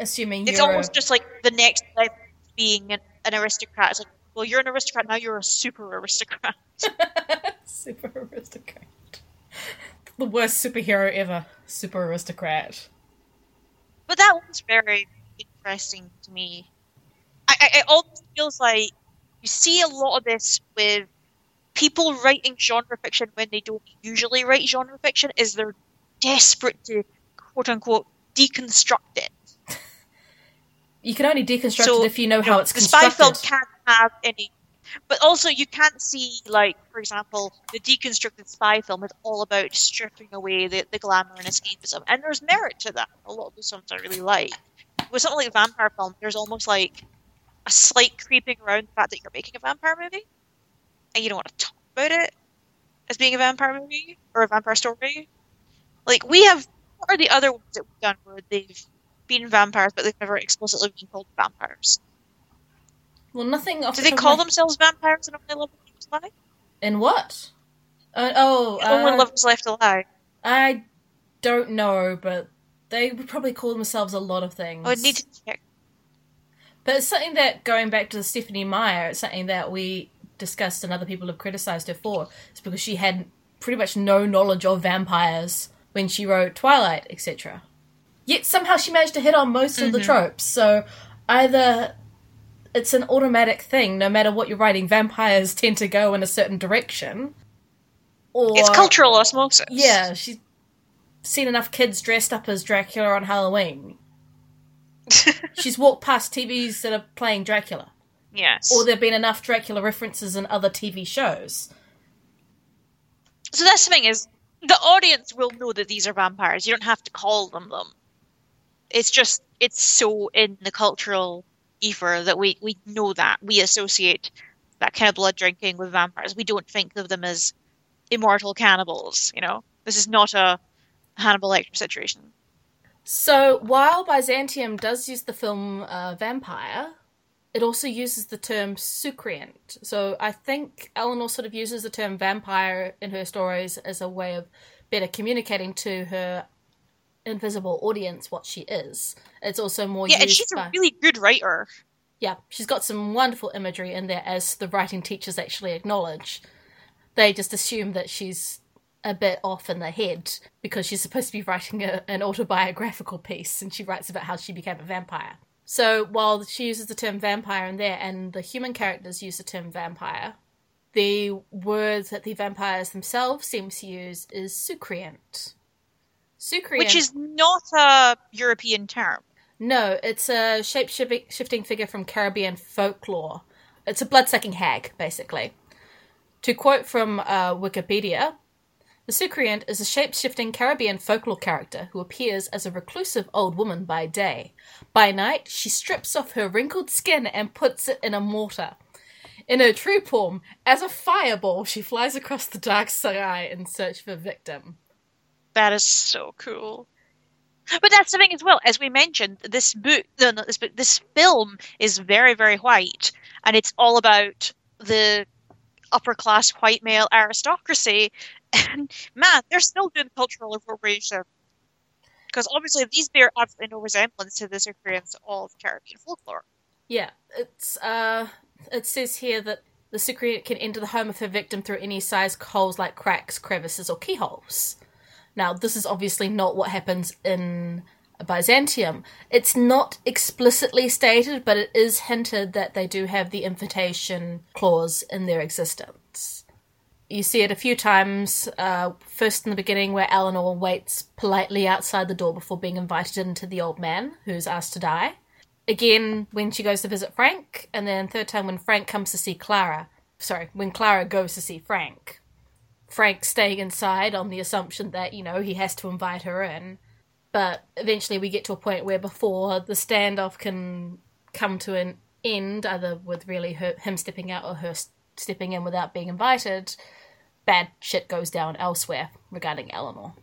Assuming It's almost just like the next level being an, an aristocrat. It's like, well, you're an aristocrat now. You're a super aristocrat. super aristocrat. The worst superhero ever. Super aristocrat. But that one's very interesting to me. I, I, it almost feels like you see a lot of this with people writing genre fiction when they don't usually write genre fiction. Is they're desperate to quote unquote deconstruct it. You can only deconstruct So, it if you know how it's the spy constructed. film can't have any. But also, you can't see, like, for example, the deconstructed spy film is all about stripping away the, the glamour and escapism. And there's merit to that. A lot of those films I really like. With something like a vampire film, there's almost like a slight creeping around the fact that you're making a vampire movie. And you don't want to talk about it as being a vampire movie or a vampire story. Like, we have. What are the other ones that we've done where they've been vampires, but they've never explicitly been called vampires? Well, nothing. Do they call my- themselves vampires in Only Love Is Left Alive? In what? Uh, oh, Only uh, Lovers Left Alive. I don't know, but they would probably call themselves a lot of things. I would need to check. But it's something that, going back to the Stephenie Meyer, it's something that we discussed and other people have criticized her for. It's because she had pretty much no knowledge of vampires when she wrote Twilight, etc. Yet somehow she managed to hit on most of the mm-hmm. tropes. So either it's an automatic thing, no matter what you're writing, vampires tend to go in a certain direction. Or It's cultural osmosis. Yeah, she's seen enough kids dressed up as Dracula on Halloween. She's walked past TVs that are playing Dracula. yes. Or there have been enough Dracula references in other TV shows. so that's the thing is, the audience will know that these are vampires. You don't have to call them them. It's just it's so in the cultural ether that we we know that we associate that kind of blood drinking with vampires. We don't think of them as immortal cannibals. You know, this is not a Hannibal Lecter situation. So while Byzantium does use the film uh, vampire, it also uses the term soucriant. So I think Eleanor sort of uses the term vampire in her stories as a way of better communicating to her invisible audience what she is. It's also more Yeah, and she's by... a really good writer. Yeah, she's got some wonderful imagery in there, as the writing teachers actually acknowledge. They just assume that she's a bit off in the head because she's supposed to be writing a, an autobiographical piece and she writes about how she became a vampire. So while she uses the term vampire in there and the human characters use the term vampire, the word that the vampires themselves seem to use is soucriant. Soucriant. which is not a European term. No, it's a shape shifting figure from Caribbean folklore. It's a blood sucking hag, basically. To quote from uh, Wikipedia, the Soucriant is a shape shifting Caribbean folklore character who appears as a reclusive old woman by day. By night, she strips off her wrinkled skin and puts it in a mortar. In her true form, as a fireball, she flies across the dark sky in search of a victim. That is so cool. But that's the thing as well. As we mentioned, this book, no, not this book, this film is very, very white, and it's all about the upper class white male aristocracy. And man, they're still doing cultural appropriation. Because obviously these bear absolutely no resemblance to this experience of Caribbean folklore. Yeah, it's uh, it says here that the Cypriot can enter the home of her victim through any size holes like cracks, crevices, or keyholes. Now, this is obviously not what happens in Byzantium. It's not explicitly stated, but it is hinted that they do have the invitation clause in their existence. You see it a few times, uh, first in the beginning, where Eleanor waits politely outside the door before being invited into the old man who's asked to die. Again, when she goes to visit Frank, and then third time when Frank comes to see Clara. Sorry, when Clara goes to see Frank. Frank staying inside on the assumption that, you know, he has to invite her in but eventually we get to a point where before the standoff can come to an end, either with really her, him stepping out or her stepping in without being invited, bad shit goes down elsewhere regarding Eleanor.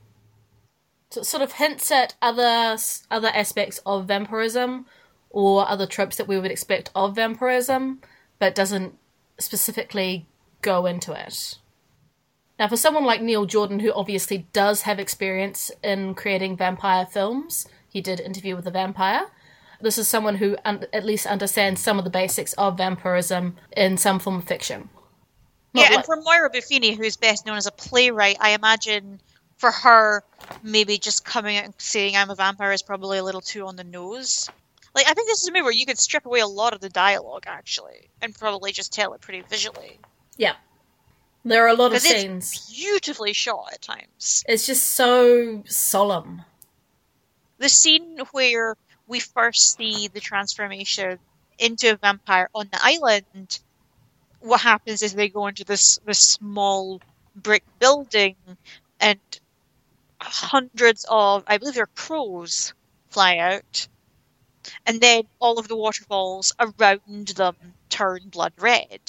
So it sort of hints at other other aspects of vampirism or other tropes that we would expect of vampirism, but doesn't specifically go into it. Now, for someone like Neil Jordan, who obviously does have experience in creating vampire films, he did Interview with a Vampire. This is someone who un- at least understands some of the basics of vampirism in some form of fiction. Not yeah, like- and for Moira Buffini, who's best known as a playwright, I imagine for her, maybe just coming out and saying I'm a vampire is probably a little too on the nose. Like, I think this is a movie where you could strip away a lot of the dialogue, actually, and probably just tell it pretty visually. Yeah. There are a lot of scenes. beautifully shot at times. It's just so solemn. The scene where we first see the transformation into a vampire on the island, what happens is they go into this this small brick building and hundreds of I believe they're crows fly out. And then all of the waterfalls around them turn blood red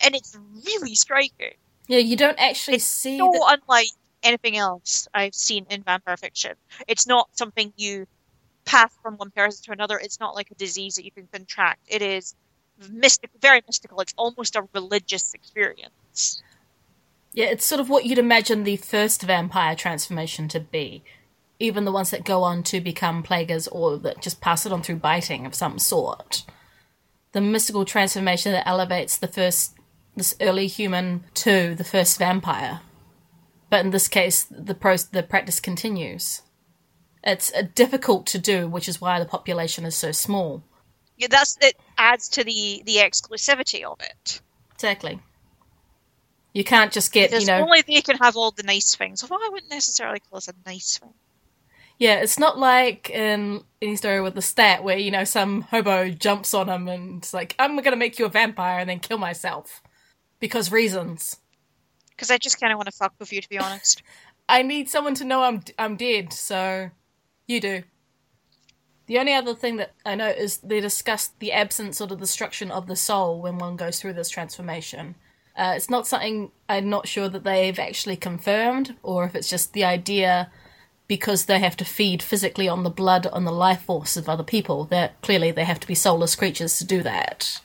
and it's really striking. Yeah, you don't actually it's see. So the... unlike anything else I've seen in vampire fiction. It's not something you pass from one person to another. It's not like a disease that you can contract. It is mystic, very mystical. It's almost a religious experience. Yeah, it's sort of what you'd imagine the first vampire transformation to be. Even the ones that go on to become plaguers or that just pass it on through biting of some sort. The mystical transformation that elevates the first this early human to the first vampire. But in this case, the pro- the practice continues. It's uh, difficult to do, which is why the population is so small. Yeah, that's it adds to the the exclusivity of it. Exactly. You can't just get because you know only they can have all the nice things. Although I wouldn't necessarily call this a nice thing. Yeah, it's not like in any story with Lestat where you know some hobo jumps on him and it's like I'm gonna make you a vampire and then kill myself because reasons. Because I just kind of want to fuck with you, to be honest. I need someone to know I'm I'm dead, so you do. The only other thing that I know is they discuss the absence or the destruction of the soul when one goes through this transformation. Uh, it's not something I'm not sure that they've actually confirmed, or if it's just the idea because they have to feed physically on the blood on the life force of other people. That clearly they have to be soulless creatures to do that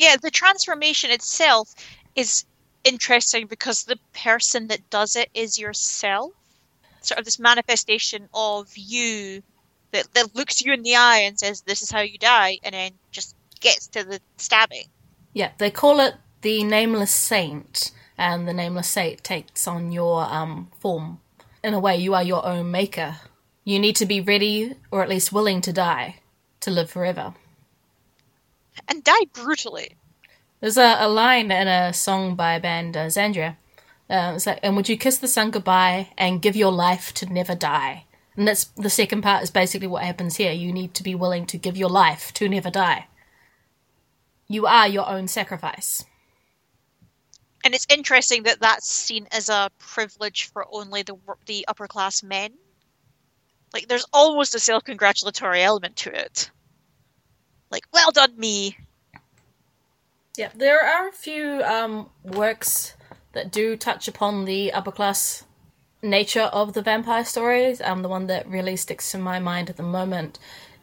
yeah, the transformation itself is interesting because the person that does it is yourself. Sort of this manifestation of you that, that looks you in the eye and says, This is how you die, and then just gets to the stabbing. Yeah, they call it the Nameless Saint, and the Nameless Saint takes on your um, form. In a way, you are your own maker. You need to be ready, or at least willing to die, to live forever and die brutally. There's a, a line in a song by a band, uh, Xandria. Uh, it's like, and would you kiss the sun goodbye and give your life to never die? And that's the second part is basically what happens here. You need to be willing to give your life to never die. You are your own sacrifice. And it's interesting that that's seen as a privilege for only the the upper class men. Like there's almost a self congratulatory element to it. Like, well done, me. Yeah, there are a few um, works that do touch upon the upper class nature of the vampire stories. Um, the one that really sticks in my mind at the moment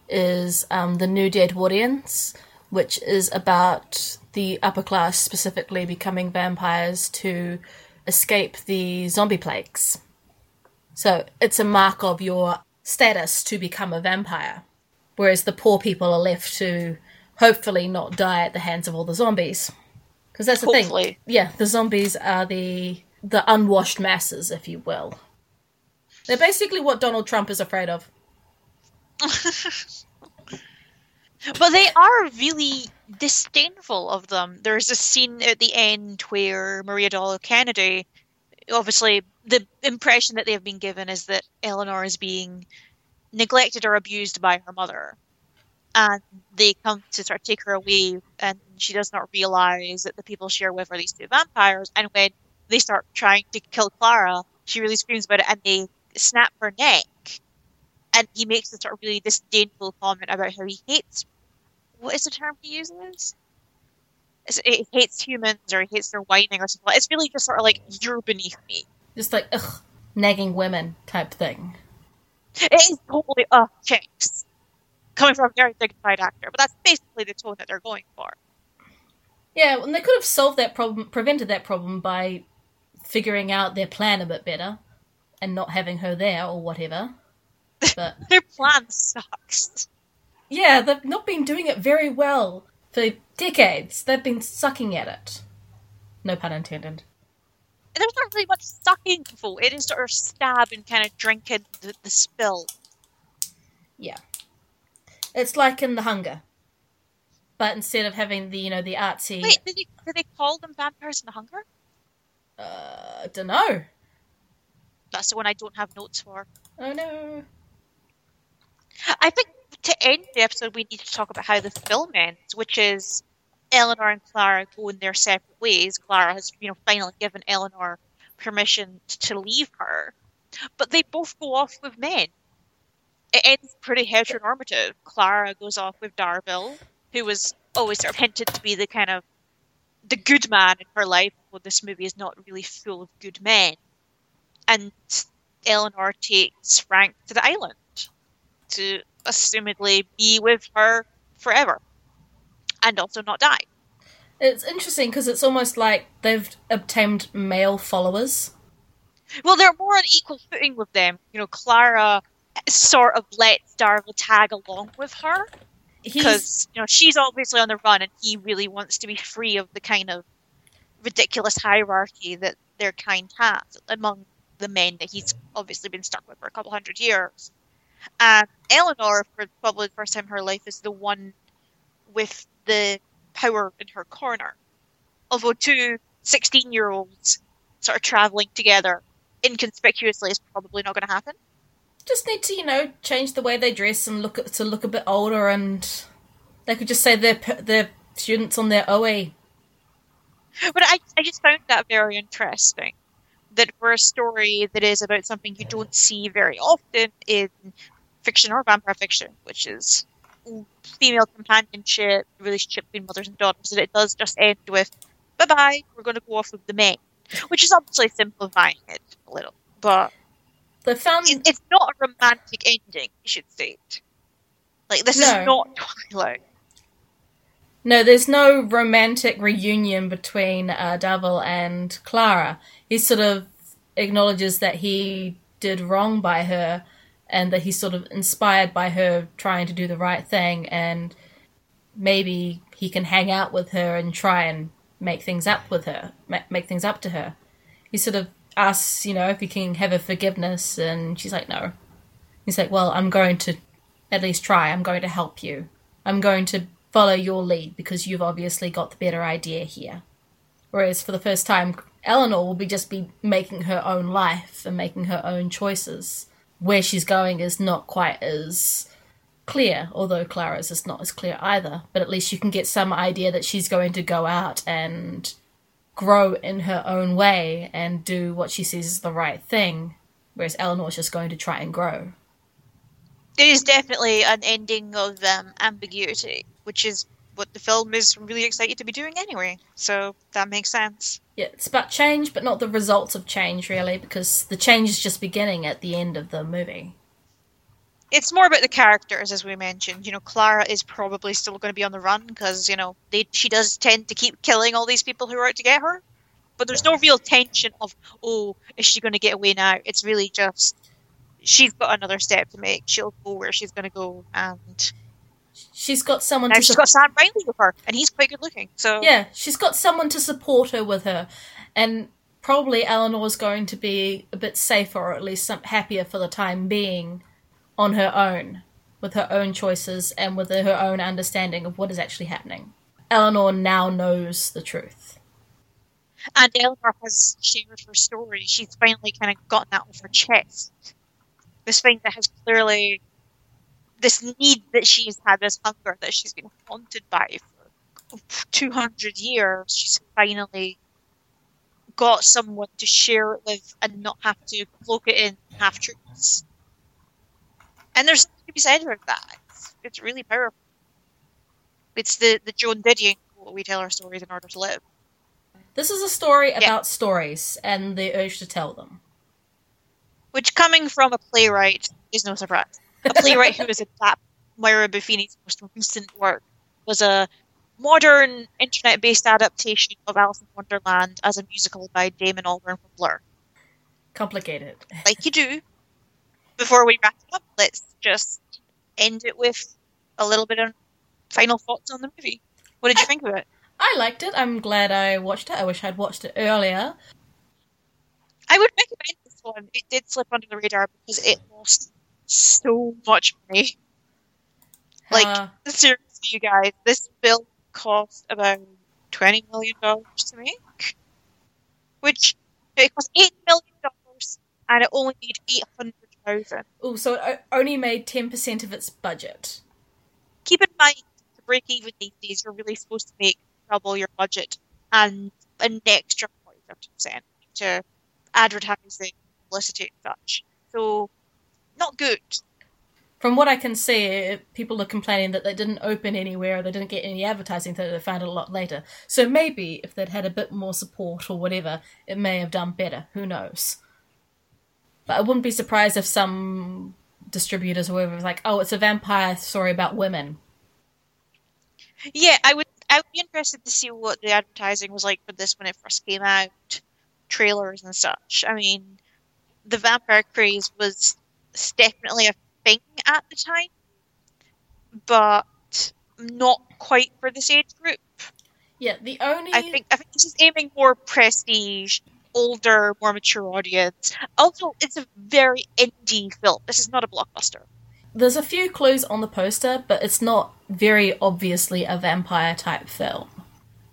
is um, the New Deadwardians, which is about the upper class specifically becoming vampires to escape the zombie plagues. So it's a mark of your status to become a vampire. Whereas the poor people are left to hopefully not die at the hands of all the zombies. Because that's the Hopefully. thing. Yeah, the zombies are the the unwashed masses, if you will. They're basically what Donald Trump is afraid of. But they are really disdainful of them. There's a scene at the end where Maria Doyle Kennedy, obviously, the impression that they've been given is that Eleanor is being neglected or abused by her mother. And they come to sort of take her away, and she does not realize that the people she are with are these two vampires. And when they start trying to kill Clara, she really screams about it, and they snap her neck. And he makes this sort of really disdainful comment about how he hates what is the term he uses? It, hates humans or he hates their whining or something. It's really just sort of like you're beneath me. Just like, ugh, nagging women type thing. It is totally uh chicks coming from a very dignified actor, but that's basically the tone that they're going for. Yeah, and they could have solved that problem, prevented that problem by figuring out their plan a bit better and not having her there or whatever. But Their plan sucks. yeah, they've not been doing it very well for decades. They've been sucking at it. No pun intended. There's not really much sucking for it is sort of stab and kind of drinking the, the spill. Yeah. It's like in The Hunger. But instead of having the, you know, the artsy. Wait, did they, did they call them vampires in the hunger? Uh, dunno. That's the one I don't have notes for. Oh no. I think to end the episode, we need to talk about how the film ends, which is Eleanor and Clara go in their separate ways. Clara has, you know, finally given Eleanor permission to leave her, but they both go off with men. It ends pretty heteronormative. Clara goes off with Darvell, who was always sort of hinted to be the kind of the good man in her life. Well, this movie is not really full of good men, and Eleanor takes Frank to the island to assumedly be with her forever and also not die. It's interesting because it's almost like they've obtained male followers. Well, they're more on equal footing with them. You know, Clara sort of lets Darvell tag along with her because you know she's obviously on the run, and he really wants to be free of the kind of ridiculous hierarchy that their kind has among the men that he's obviously been stuck with for a couple hundred years. And Eleanor, for probably the first time in her life, is the one with the power in her corner. Although two 16 year olds sort of traveling together inconspicuously is probably not going to happen. just need to, you know, change the way they dress and look to look a bit older, and they could just say they're they're students on their OA. But I, I just found that very interesting. That for a story that is about something you don't see very often in fiction or vampire fiction, which is female companionship, relationship between mothers and daughters, that it does just end with bye bye, we're going to go off with the men. Which is obviously simplifying it a little. But found it, it's not a romantic ending, you should state. Like, this No. is not Twilight. no, there's no romantic reunion between uh, Darvell and Clara. He sort of acknowledges that he did wrong by her, and that he's sort of inspired by her trying to do the right thing, and maybe he can hang out with her and try and make things up with her, make things up to her. He sort of asks, you know, if he can have a forgiveness, and she's like, no. He's like, well, I'm going to at least try. I'm going to help you. I'm going to follow your lead because you've obviously got the better idea here. Whereas for the first time, Eleanor will be just be making her own life and making her own choices. Where she's going is not quite as clear, although Clara's is not as clear either. But at least you can get some idea that she's going to go out and grow in her own way and do what she sees as the right thing. Whereas Eleanor's just going to try and grow. It is definitely an ending of um, ambiguity, which is what the film is really excited to be doing anyway. So that makes sense. Yeah, it's about change, but not the results of change, really, because the change is just beginning at the end of the movie. It's more about the characters, as we mentioned. You know, Clara is probably still going to be on the run because you know they she does tend to keep killing all these people who are out to get her. But there's no real tension of, oh, is she going to get away now? It's really just she's got another step to make. She'll go where she's going to go, and she's got someone. now to she's sup- got Sam Riley with her, and he's quite good looking. So Yeah, she's got someone to support her with her, and probably Eleanor's going to be a bit safer, or at least some happier for the time being, on her own, with her own choices and with her own understanding of what is actually happening. Eleanor now knows the truth. and Eleanor has shared her story. She's finally kind of gotten that off her chest. This thing that has clearly, this need that she's had, this hunger that she's been haunted by for 200 years, she's finally got someone to share it with and not have to cloak it in half truths. And there's something to be said about that. It's, it's really powerful. It's the, the Joan Didion quote, we tell our stories in order to live. This is a story about stories and the urge to tell them. Which, coming from a playwright, is no surprise. A playwright who has adapted Moira Buffini's most recent work was a modern internet-based adaptation of Alice in Wonderland as a musical by Damon Albarn from Blur. Complicated. Like you do. Before we wrap it up, let's just end it with a little bit of final thoughts on the movie. What did you think of it? I liked it. I'm glad I watched it. I wish I'd watched it earlier. I would recommend this one. It did slip under the radar because it lost so much money. Like, seriously, you guys, this film cost about twenty million dollars to make, which it cost eight million dollars, and it only made eight hundred thousand. oh, so it only made 10% of its budget. Keep in mind, to break even these days, you're really supposed to make double your budget and an extra forty percent to advertising, publicity, and such. So, not good. From what I can see, people are complaining that they didn't open anywhere, or they didn't get any advertising, that they found it a lot later. So maybe if they'd had a bit more support or whatever, it may have done better. Who knows? But I wouldn't be surprised if some distributors or whoever was like, "Oh, it's a vampire story about women." Yeah, I would. I would be interested to see what the advertising was like for this when it first came out, trailers and such. I mean, the vampire craze was definitely a thing at the time, but not quite for this age group. Yeah, the only I think I think this is aiming more prestige, older, more mature audience. Also, it's a very indie film. This is not a blockbuster. there's a few clues on the poster, but it's not very obviously a vampire type film.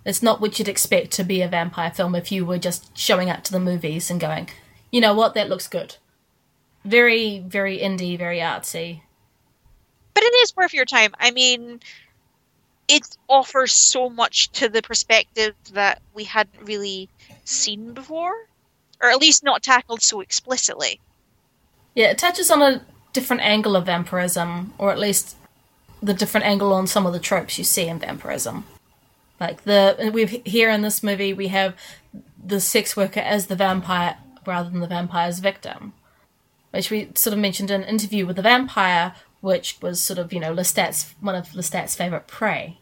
It's not what you'd expect to be a vampire film if you were just showing up to the movies and going, you know what, that looks good. Very, very indie, very artsy. but it is worth your time. I mean, it offers so much to the perspective that we hadn't really seen before, or at least not tackled so explicitly. Yeah, it touches on a different angle of vampirism, or at least the different angle on some of the tropes you see in vampirism. Like the we've here in this movie we have the sex worker as the vampire rather than the vampire's victim, which we sort of mentioned in an interview with the vampire, which was sort of you know Lestat's one of Lestat's favorite prey.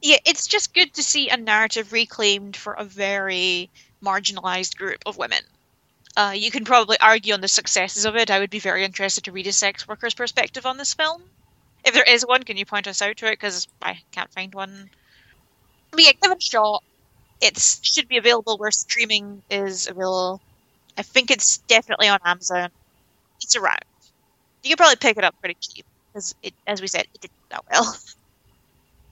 Yeah, it's just good to see a narrative reclaimed for a very marginalized group of women. Uh, you can probably argue on the successes of it. I would be very interested to read a sex worker's perspective on this film. If there is one, can you point us out to it? Because I can't find one. But yeah, give it a shot. It should be available where streaming is available. I think it's definitely on Amazon. It's around. You can probably pick it up pretty cheap because, it, as we said, it didn't do that well.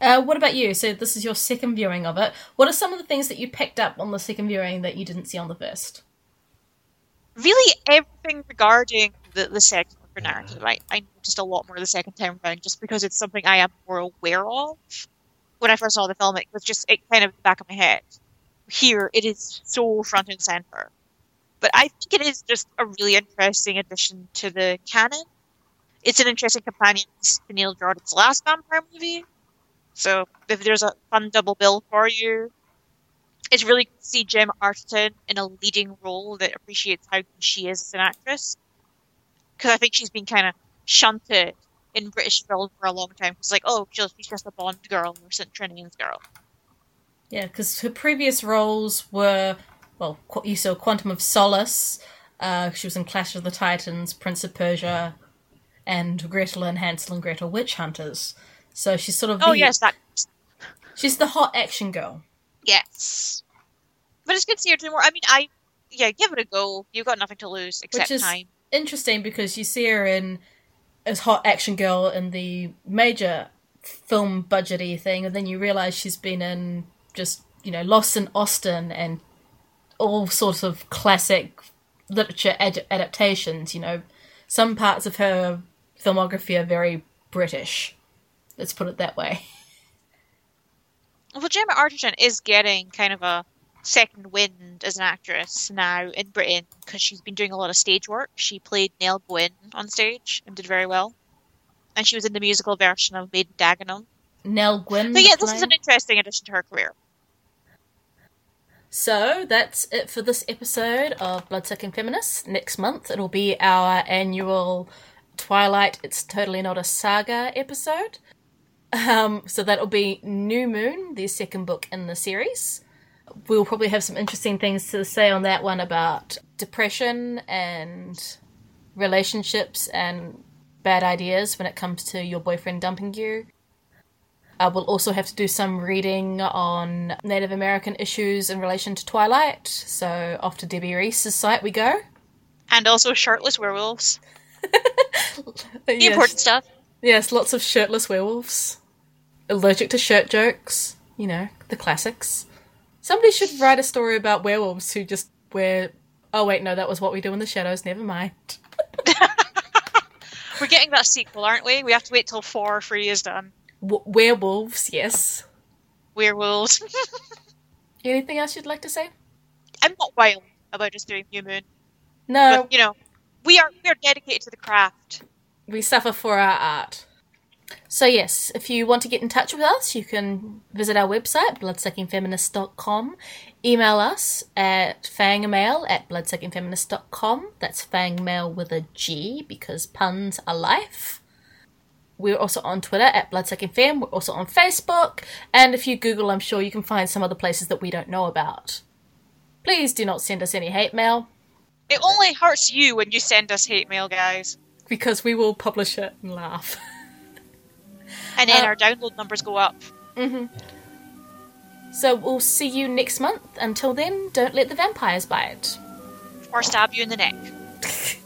Uh, what about you? So this is your second viewing of it. What are some of the things that you picked up on the second viewing that you didn't see on the first? really everything regarding the, the worker narrative I, I noticed a lot more the second time around just because it's something I am more aware of. When I first saw the film, it was just it kind of back of my head. Here, it is so front and center. But I think it is just a really interesting addition to the canon. It's an interesting companion to Neil Jordan's last vampire movie. So if there's a fun double bill for you, it's really good to see Gemma Arterton in a leading role that appreciates how good she is as an actress. Because I think she's been kind of shunted in British film for a long time. It's like, oh, she's she's just a Bond girl or St. Trinian's girl. Yeah, because her previous roles were, well, you saw Quantum of Solace. Uh, she was in Clash of the Titans, Prince of Persia, and Gretel and Hansel and Gretel Witch Hunters. So she's sort of Oh the- yes, that she's the hot action girl. yes. But it's good to see her doing more. I mean, I yeah, give it a go. You've got nothing to lose except is- time. Interesting because you see her in as hot action girl in the major film budgety thing, and then you realize she's been in just you know Lost in Austen and all sorts of classic literature ad- adaptations. You know, some parts of her filmography are very British. Let's put it that way. Well, Gemma Arterton is getting kind of a second wind as an actress now in Britain because she's been doing a lot of stage work. She played Nell Gwynn on stage and did very well. And she was in the musical version of Made in Dagenham. Nell Gwyn. So yeah, this is an interesting addition to her career. So that's it for this episode of Bloodsucking Feminists. Next month it'll be our annual Twilight It's Totally Not a Saga episode. Um, so that'll be New Moon, the second book in the series. We'll probably have some interesting things to say on that one about depression and relationships and bad ideas when it comes to your boyfriend dumping you. Uh, we'll also have to do some reading on Native American issues in relation to Twilight. So off to Debbie Reese's site we go. And also shirtless werewolves. The yes. important stuff. yes, lots of shirtless werewolves. Allergic to shirt jokes. You know, the classics. Somebody should write a story about werewolves who just wear. Oh wait, no, that was what we do in the shadows. Never mind. We're getting that sequel, aren't we? We have to wait till four or three is done. W- werewolves, yes. Werewolves. Anything else you'd like to say? I'm not wild about just doing New Moon. No, But, you know, we are we are dedicated to the craft. we suffer for our art. So, yes, if you want to get in touch with us, you can visit our website, bloodsuckingfeminist.com. Email us at fangmail at bloodsuckingfeminist.com. That's fangmail with a G because puns are life. We're also on Twitter at Bloodsucking Fam. We're also on Facebook. And if you Google, I'm sure you can find some other places that we don't know about. Please do not send us any hate mail It only hurts you when you send us hate mail, guys. because we will publish it and laugh. And then Uh, our download numbers go up. So we'll see you next month. Until then, don't let the vampires bite. Or stab you in the neck.